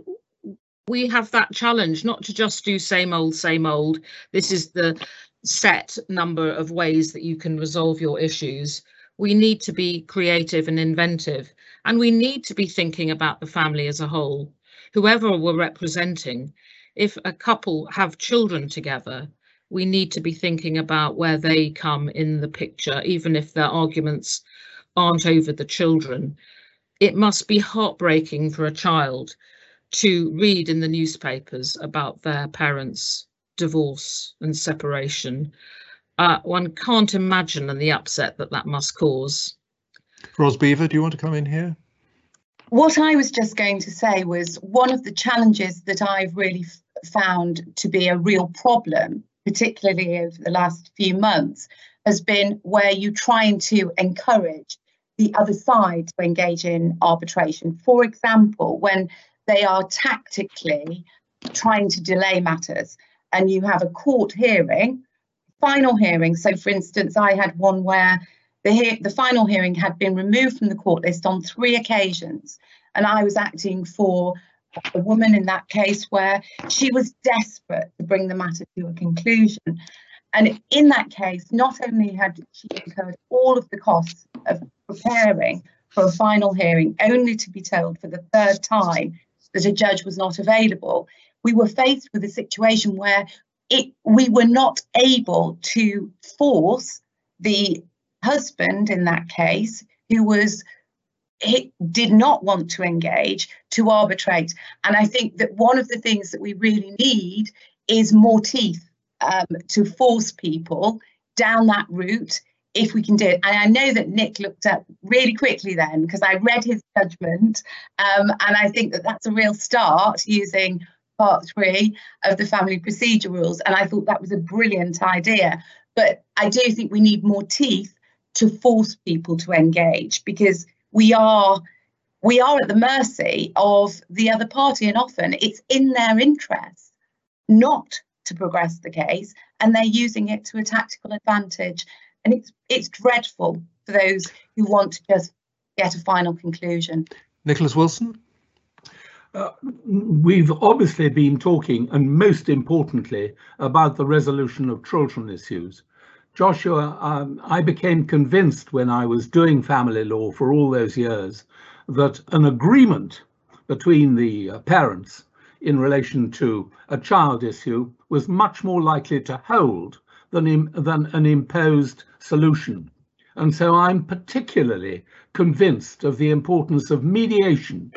we have that challenge not to just do same old, same old. This is the set number of ways that you can resolve your issues. We need to be creative and inventive, and we need to be thinking about the family as a whole. Whoever we're representing, if a couple have children together, we need to be thinking about where they come in the picture, even if their arguments aren't over the children. It must be heartbreaking for a child to read in the newspapers about their parents' divorce and separation. Uh, one can't imagine the upset that that must cause. Ros Bever, do you want to come in here? What I was just going to say was one of the challenges that I've really found to be a real problem particularly over the last few months, has been where you're trying to encourage the other side to engage in arbitration. For example, when they are tactically trying to delay matters and you have a court hearing, final hearing. So, for instance, I had one where the, he- the final hearing had been removed from the court list on three occasions, and I was acting for a woman in that case where she was desperate to bring the matter to a conclusion. And in that case, not only had she incurred all of the costs of preparing for a final hearing, only to be told for the third time that a judge was not available, we were faced with a situation where it, we were not able to force the husband in that case, who was he did not want to engage to arbitrate. And I think that one of the things that we really need is more teeth um, to force people down that route if we can do it. And I know that Nick looked up really quickly then because I read his judgment. Um, and I think that that's a real start using part three of the family procedure rules. And I thought that was a brilliant idea. But I do think we need more teeth to force people to engage because we are we are at the mercy of the other party and often it's in their interest not to progress the case and they're using it to a tactical advantage. And it's it's dreadful for those who want to just get a final conclusion. Nicholas wilson? Uh, we've obviously been talking, and most importantly, about the resolution of children issues. Joshua, um, I became convinced when I was doing family law for all those years that an agreement between the uh, parents in relation to a child issue was much more likely to hold than, than an imposed solution. And so I'm particularly convinced of the importance of mediation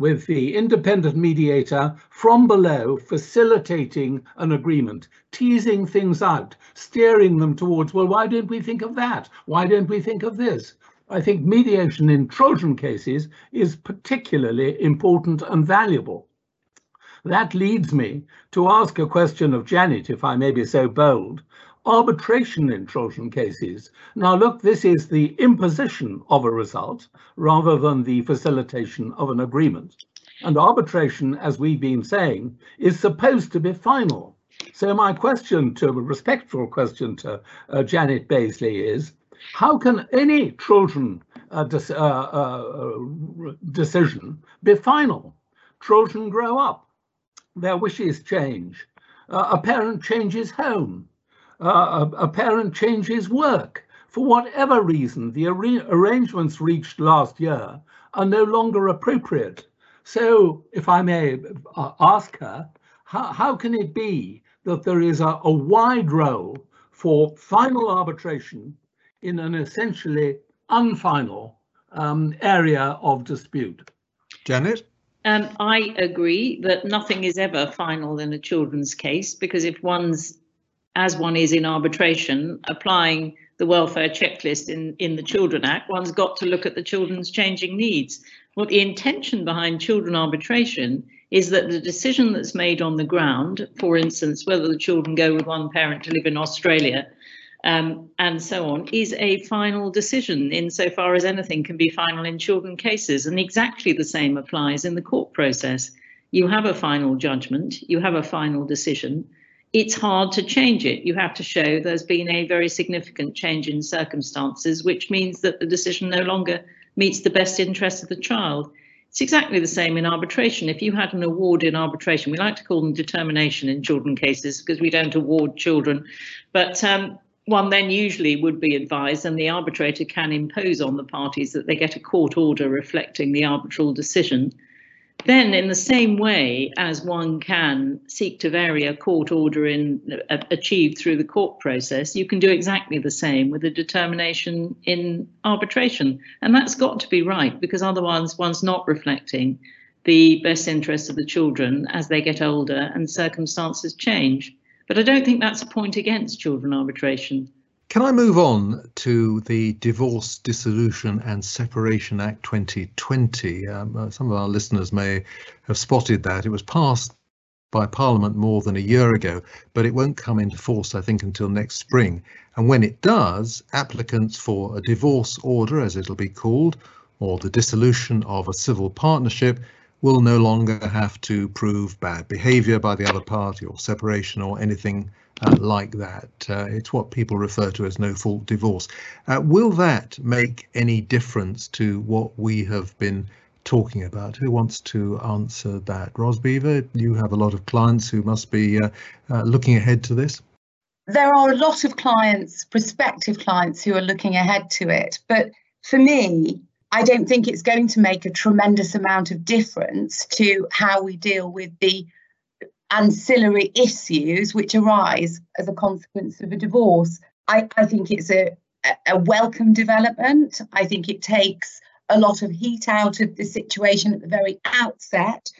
with the independent mediator from below facilitating an agreement, teasing things out, steering them towards, well, why didn't we think of that? Why didn't we think of this? I think mediation in Trojan cases is particularly important and valuable. That leads me to ask a question of Janet, if I may be so bold, arbitration in Trojan cases. Now, look, this is the imposition of a result rather than the facilitation of an agreement. And arbitration, as we've been saying, is supposed to be final. So my question to a respectful question to uh, Janet Bazley is, how can any Trojan uh, uh, uh, decision be final? children grow up, their wishes change, uh, a parent changes home, uh, a, a, parent changes work. For whatever reason, the ar arrangements reached last year are no longer appropriate. So, if I may uh, ask her, how, how can it be that there is a, a wide role for final arbitration in an essentially unfinal um, area of dispute? Janet? Um, I agree that nothing is ever final in a children's case because if one's, as one is in arbitration, applying the welfare checklist in, in the Children Act, one's got to look at the children's changing needs. What the intention behind children arbitration is that the decision that's made on the ground, for instance, whether the children go with one parent to live in Australia um, and so on, is a final decision insofar as anything can be final in children cases. And exactly the same applies in the court process. You have a final judgment, you have a final decision. It's hard to change it. You have to show there's been a very significant change in circumstances, which means that the decision no longer meets the best interest of the child. It's exactly the same in arbitration. If you had an award in arbitration, we like to call them determination in children cases because we don't award children, but um, one then usually would be advised and the arbitrator can impose on the parties that they get a court order reflecting the arbitral decision. Then, in the same way as one can seek to vary a court order in uh, achieved through the court process, you can do exactly the same with a determination in arbitration, and that's got to be right because otherwise one's not reflecting the best interests of the children as they get older and circumstances change. But I don't think that's a point against children arbitration. Can I move on to the Divorce, Dissolution and Separation Act 2020? Um, uh, some of our listeners may have spotted that. It was passed by Parliament more than a year ago, but it won't come into force, I think, until next spring. And when it does, applicants for a divorce order, as it'll be called, or the dissolution of a civil partnership will no longer have to prove bad behaviour by the other party or separation or anything uh, like that. Uh, it's what people refer to as no fault divorce. Uh, will that make any difference to what we have been talking about? Who wants to answer that? Ros Bever, you have a lot of clients who must be uh, uh, looking ahead to this. There are a lot of clients, prospective clients, who are looking ahead to it. But for me, I don't think it's going to make a tremendous amount of difference to how we deal with the ancillary issues which arise as a consequence of a divorce. I, I think it's a, a welcome development. I think it takes a lot of heat out of the situation at the very outset.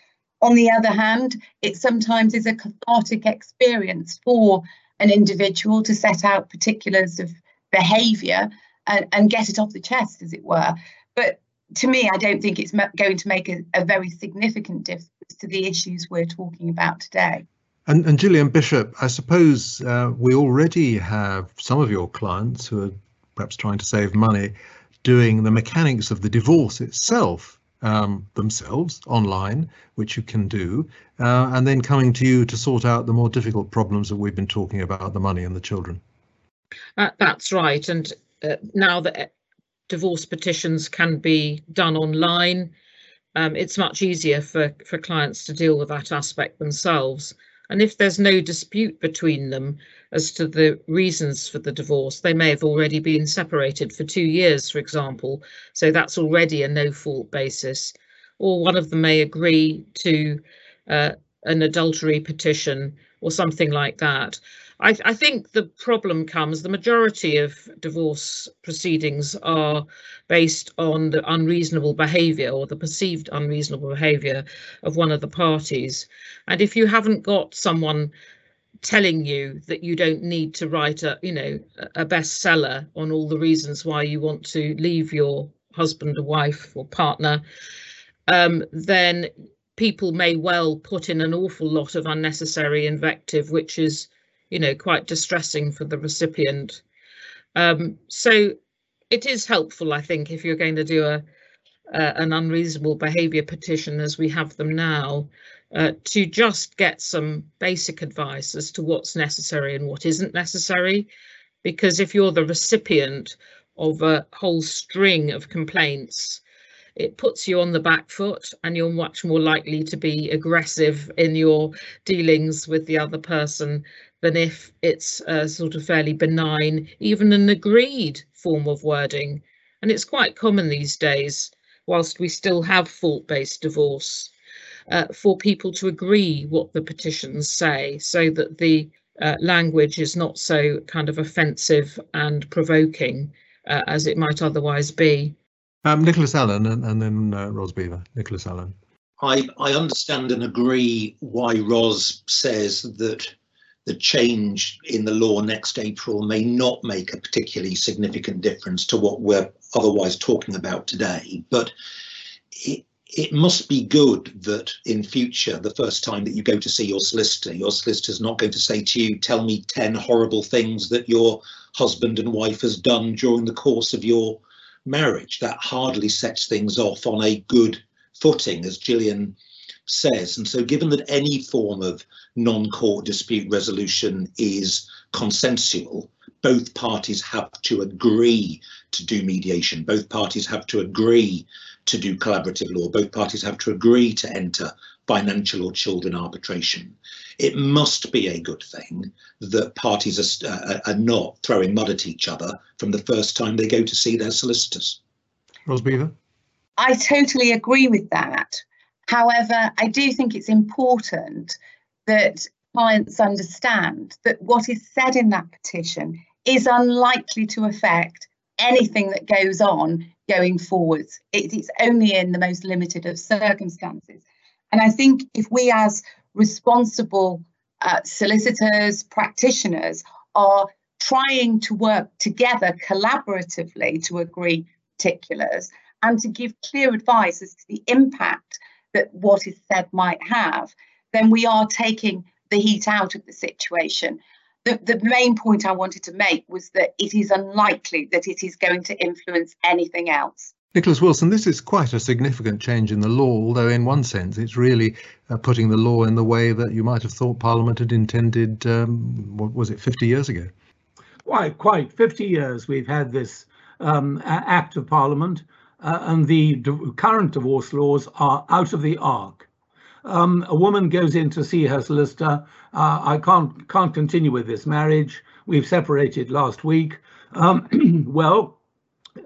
On the other hand, it sometimes is a cathartic experience for an individual to set out particulars of behaviour and, and get it off the chest, as it were. But to me, I don't think it's going to make a, a very significant difference to the issues we're talking about today. And, and Gillian Bishop, I suppose uh, we already have some of your clients who are perhaps trying to save money doing the mechanics of the divorce itself um, themselves online, which you can do, uh, and then coming to you to sort out the more difficult problems that we've been talking about, the money and the children. Uh, that's right. And uh, now that divorce petitions can be done online. Um, it's much easier for, for clients to deal with that aspect themselves. And if there's no dispute between them as to the reasons for the divorce, they may have already been separated for two years, for example. So that's already a no fault basis. Or one of them may agree to uh, an adultery petition or something like that. I, I, think the problem comes, the majority of divorce proceedings are based on the unreasonable behaviour or the perceived unreasonable behaviour of one of the parties. And if you haven't got someone telling you that you don't need to write a, you know, a bestseller on all the reasons why you want to leave your husband or wife or partner, um, then people may well put in an awful lot of unnecessary invective, which is you know, quite distressing for the recipient. Um, so it is helpful, I think, if you're going to do a uh, an unreasonable behaviour petition as we have them now, uh, to just get some basic advice as to what's necessary and what isn't necessary. Because if you're the recipient of a whole string of complaints, it puts you on the back foot and you're much more likely to be aggressive in your dealings with the other person than if it's a sort of fairly benign, even an agreed form of wording. And it's quite common these days, whilst we still have fault-based divorce, uh, for people to agree what the petitions say so that the uh, language is not so kind of offensive and provoking uh, as it might otherwise be. Um, Nicholas Allen and, and then uh, Ros Bever. Nicholas Allen. I, I understand and agree why Ros says that the change in the law next April may not make a particularly significant difference to what we're otherwise talking about today. But it, it must be good that in future, the first time that you go to see your solicitor, your solicitor's not going to say to you, tell me 10 horrible things that your husband and wife has done during the course of your marriage. That hardly sets things off on a good footing, as Gillian says. And so given that any form of non-court dispute resolution is consensual, both parties have to agree to do mediation. Both parties have to agree to do collaborative law. Both parties have to agree to enter financial or children arbitration. It must be a good thing that parties are, uh, are not throwing mud at each other from the first time they go to see their solicitors. Ros Bever? I totally agree with that. However, I do think it's important that clients understand that what is said in that petition is unlikely to affect anything that goes on going forwards. It, it's only in the most limited of circumstances. And I think if we, as responsible uh, solicitors, practitioners, are trying to work together collaboratively to agree particulars and to give clear advice as to the impact that what is said might have, then we are taking the heat out of the situation. The, the main point I wanted to make was that it is unlikely that it is going to influence anything else. Nicholas Wilson, this is quite a significant change in the law, although in one sense it's really uh, putting the law in the way that you might have thought Parliament had intended, um, what was it, 50 years ago? Quite, quite. 50 years we've had this um, Act of Parliament uh, and the current divorce laws are out of the ark. Um, a woman goes in to see her solicitor. Uh, I can't can't continue with this marriage. We've separated last week. Um, well,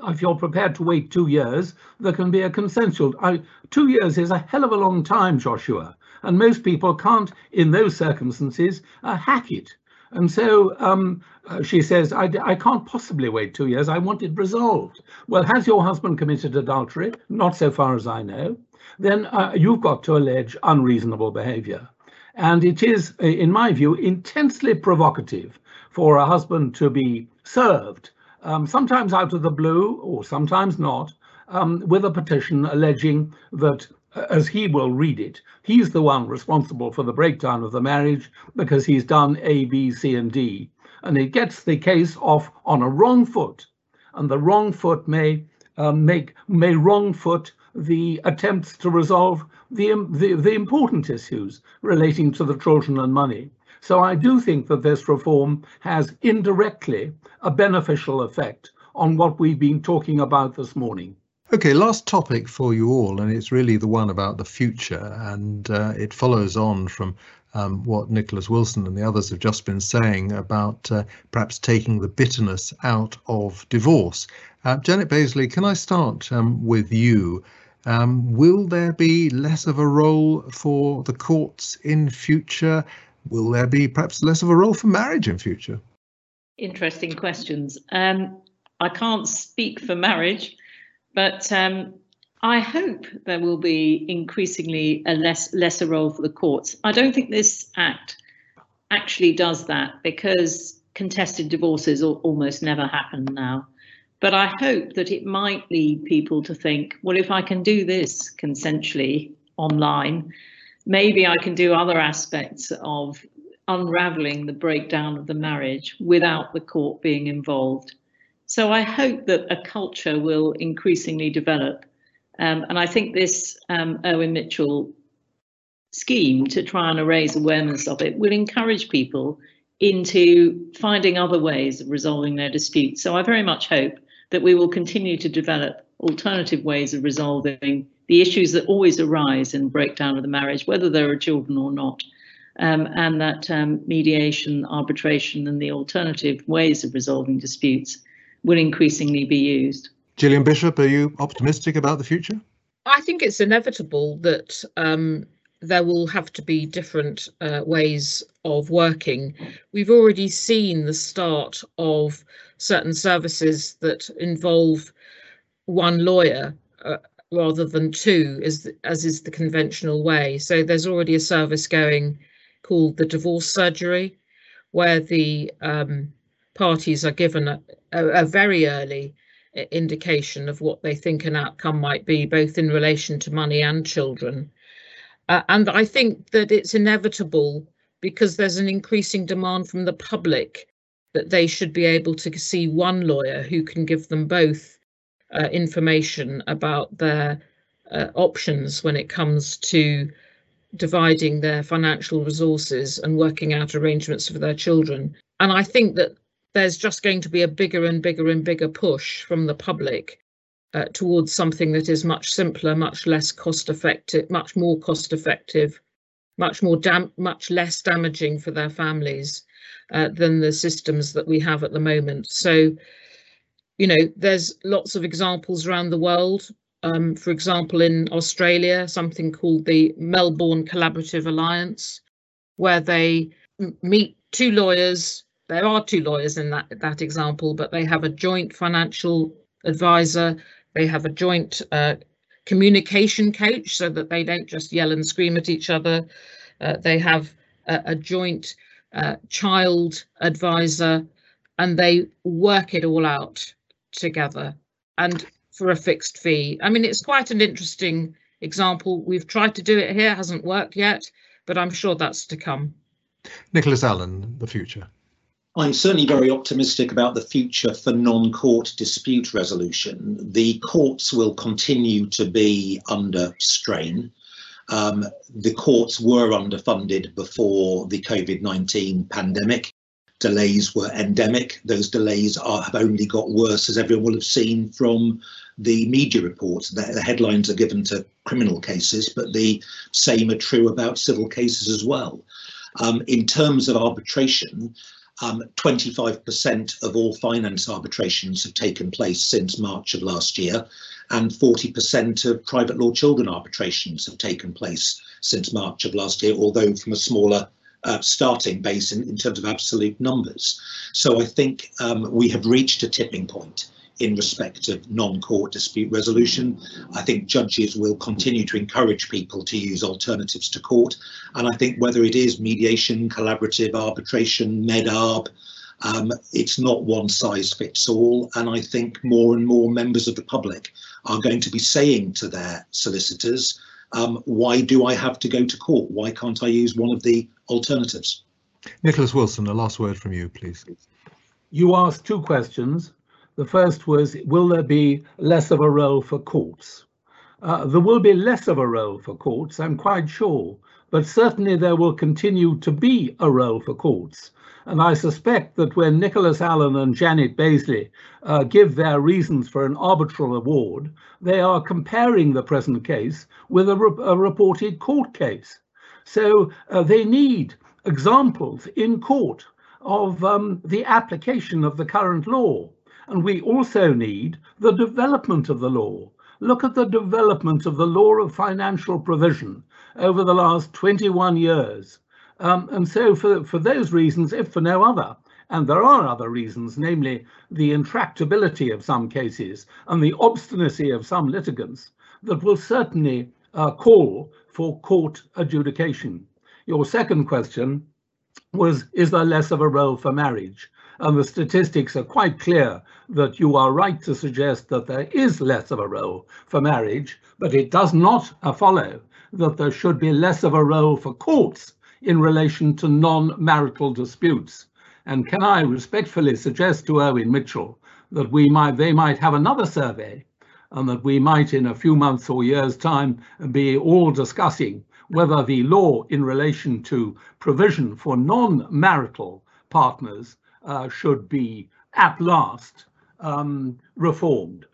if you're prepared to wait two years, there can be a consensual. I, two years is a hell of a long time, Joshua, and most people can't, in those circumstances, uh, hack it. And so um, uh, she says, I, I can't possibly wait two years. I want it resolved. Well, has your husband committed adultery? Not so far as I know. Then uh, you've got to allege unreasonable behavior. And it is, uh, in my view, intensely provocative for a husband to be served, um, sometimes out of the blue or sometimes not, um, with a petition alleging that as he will read it, he's the one responsible for the breakdown of the marriage because he's done A, B, C, and D. And it gets the case off on a wrong foot. And the wrong foot may uh, make may wrong foot the attempts to resolve the, the, the important issues relating to the children and money. So I do think that this reform has indirectly a beneficial effect on what we've been talking about this morning. Okay, last topic for you all, and it's really the one about the future, and uh, it follows on from um, what Nicholas Wilson and the others have just been saying about uh, perhaps taking the bitterness out of divorce. Uh, Janet Bazley, can I start um, with you? Um, will there be less of a role for the courts in future? Will there be perhaps less of a role for marriage in future? Interesting questions. Um, I can't speak for marriage, but um, I hope there will be increasingly a less lesser role for the courts. I don't think this act actually does that because contested divorces almost never happen now. But I hope that it might lead people to think, well, if I can do this consensually online, maybe I can do other aspects of unraveling the breakdown of the marriage without the court being involved. So I hope that a culture will increasingly develop. Um, and I think this um, Irwin Mitchell scheme to try and raise awareness of it will encourage people into finding other ways of resolving their disputes. So I very much hope that we will continue to develop alternative ways of resolving the issues that always arise in breakdown of the marriage, whether there are children or not, um, and that um, mediation, arbitration, and the alternative ways of resolving disputes will increasingly be used. Gillian Bishop, are you optimistic about the future? I think it's inevitable that um, there will have to be different uh, ways of working. We've already seen the start of certain services that involve one lawyer uh, rather than two, as, as is the conventional way. So there's already a service going called the divorce surgery, where the um, parties are given a, a, a very early indication of what they think an outcome might be, both in relation to money and children. Uh, and I think that it's inevitable because there's an increasing demand from the public that they should be able to see one lawyer who can give them both uh, information about their uh, options when it comes to dividing their financial resources and working out arrangements for their children. And I think that there's just going to be a bigger and bigger and bigger push from the public uh, towards something that is much simpler, much less cost effective, much more cost effective, much more dam much less damaging for their families uh, than the systems that we have at the moment. So, you know, there's lots of examples around the world. Um, for example, in Australia, something called the Melbourne Collaborative Alliance, where they meet two lawyers. There are two lawyers in that, that example, but they have a joint financial advisor they have a joint uh, communication coach so that they don't just yell and scream at each other. Uh, they have a, a joint uh, child advisor and they work it all out together and for a fixed fee. I mean, it's quite an interesting example. We've tried to do it here, hasn't worked yet, but I'm sure that's to come. Nicholas Allen, the future. I'm certainly very optimistic about the future for non-court dispute resolution. The courts will continue to be under strain. Um, the courts were underfunded before the COVID-19 pandemic. Delays were endemic. Those delays are, have only got worse, as everyone will have seen from the media reports. The, the headlines are given to criminal cases, but the same are true about civil cases as well. Um, in terms of arbitration, um, 25% of all finance arbitrations have taken place since March of last year, and 40% of private law children arbitrations have taken place since March of last year, although from a smaller uh, starting base in, in, terms of absolute numbers. So I think um, we have reached a tipping point in respect of non-court dispute resolution. I think judges will continue to encourage people to use alternatives to court. And I think whether it is mediation, collaborative arbitration, med-arb, um, it's not one size fits all. And I think more and more members of the public are going to be saying to their solicitors, um, why do I have to go to court? Why can't I use one of the alternatives? Nicholas Wilson, a last word from you, please. You asked two questions. The first was, will there be less of a role for courts? Uh, there will be less of a role for courts, I'm quite sure, but certainly there will continue to be a role for courts. And I suspect that when Nicholas Allen and Janet Bazley uh, give their reasons for an arbitral award, they are comparing the present case with a, re a reported court case. So uh, they need examples in court of um, the application of the current law. And we also need the development of the law. Look at the development of the law of financial provision over the last 21 years. Um, and so for, for those reasons, if for no other, and there are other reasons, namely the intractability of some cases and the obstinacy of some litigants, that will certainly uh, call for court adjudication. Your second question was, is there less of a role for marriage? And the statistics are quite clear that you are right to suggest that there is less of a role for marriage, but it does not uh, follow that there should be less of a role for courts in relation to non-marital disputes. And can I respectfully suggest to Irwin Mitchell that we might they might have another survey and that we might in a few months or years time be all discussing whether the law in relation to provision for non-marital partners uh, should be at last um, reformed.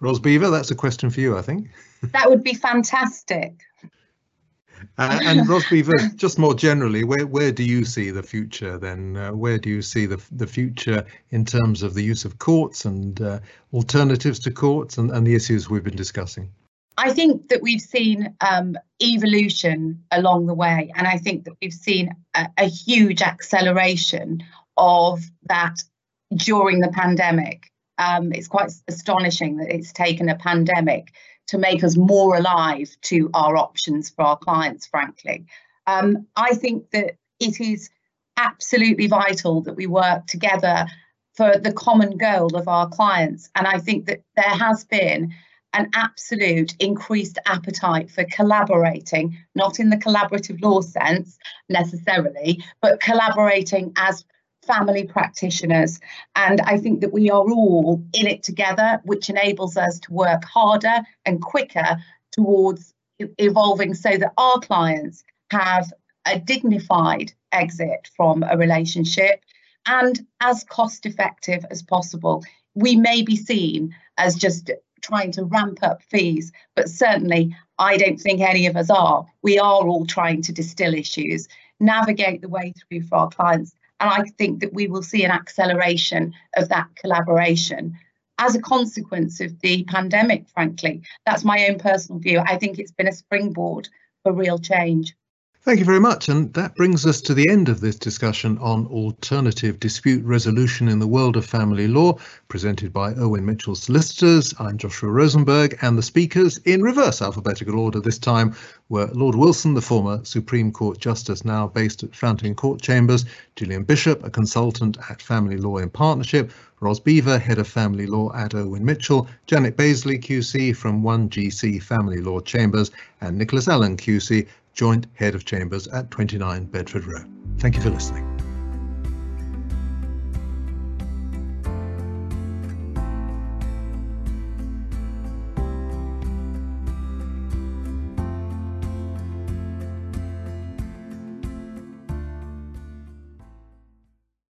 Ros Bever, that's a question for you, I think. That would be fantastic. Uh, and Ros Bever, just more generally, where where do you see the future then? Uh, where do you see the the future in terms of the use of courts and uh, alternatives to courts and, and the issues we've been discussing? I think that we've seen um, evolution along the way, and I think that we've seen a, a huge acceleration of that during the pandemic. Um, it's quite astonishing that it's taken a pandemic to make us more alive to our options for our clients, frankly. Um, I think that it is absolutely vital that we work together for the common goal of our clients. And I think that there has been an absolute increased appetite for collaborating, not in the collaborative law sense necessarily, but collaborating as family practitioners. And I think that we are all in it together, which enables us to work harder and quicker towards evolving so that our clients have a dignified exit from a relationship and as cost effective as possible. We may be seen as just trying to ramp up fees, but certainly I don't think any of us are. We are all trying to distill issues, navigate the way through for our clients, and I think that we will see an acceleration of that collaboration as a consequence of the pandemic, frankly. That's my own personal view. I think it's been a springboard for real change. Thank you very much. And that brings us to the end of this discussion on alternative dispute resolution in the world of family law, presented by Irwin Mitchell Solicitors. I'm Joshua Rozenberg, and the speakers, in reverse alphabetical order this time, were Lord Wilson, the former Supreme Court Justice, now based at Fountain Court Chambers, Gillian Bishop, a consultant at Family Law in Partnership, Ros Bever, Head of Family Law at Irwin Mitchell, Janet Bazley, QC from 1GC Family Law Chambers, and Nicholas Allen, QC, Joint Head of Chambers at 29 Bedford Row. Thank you for listening.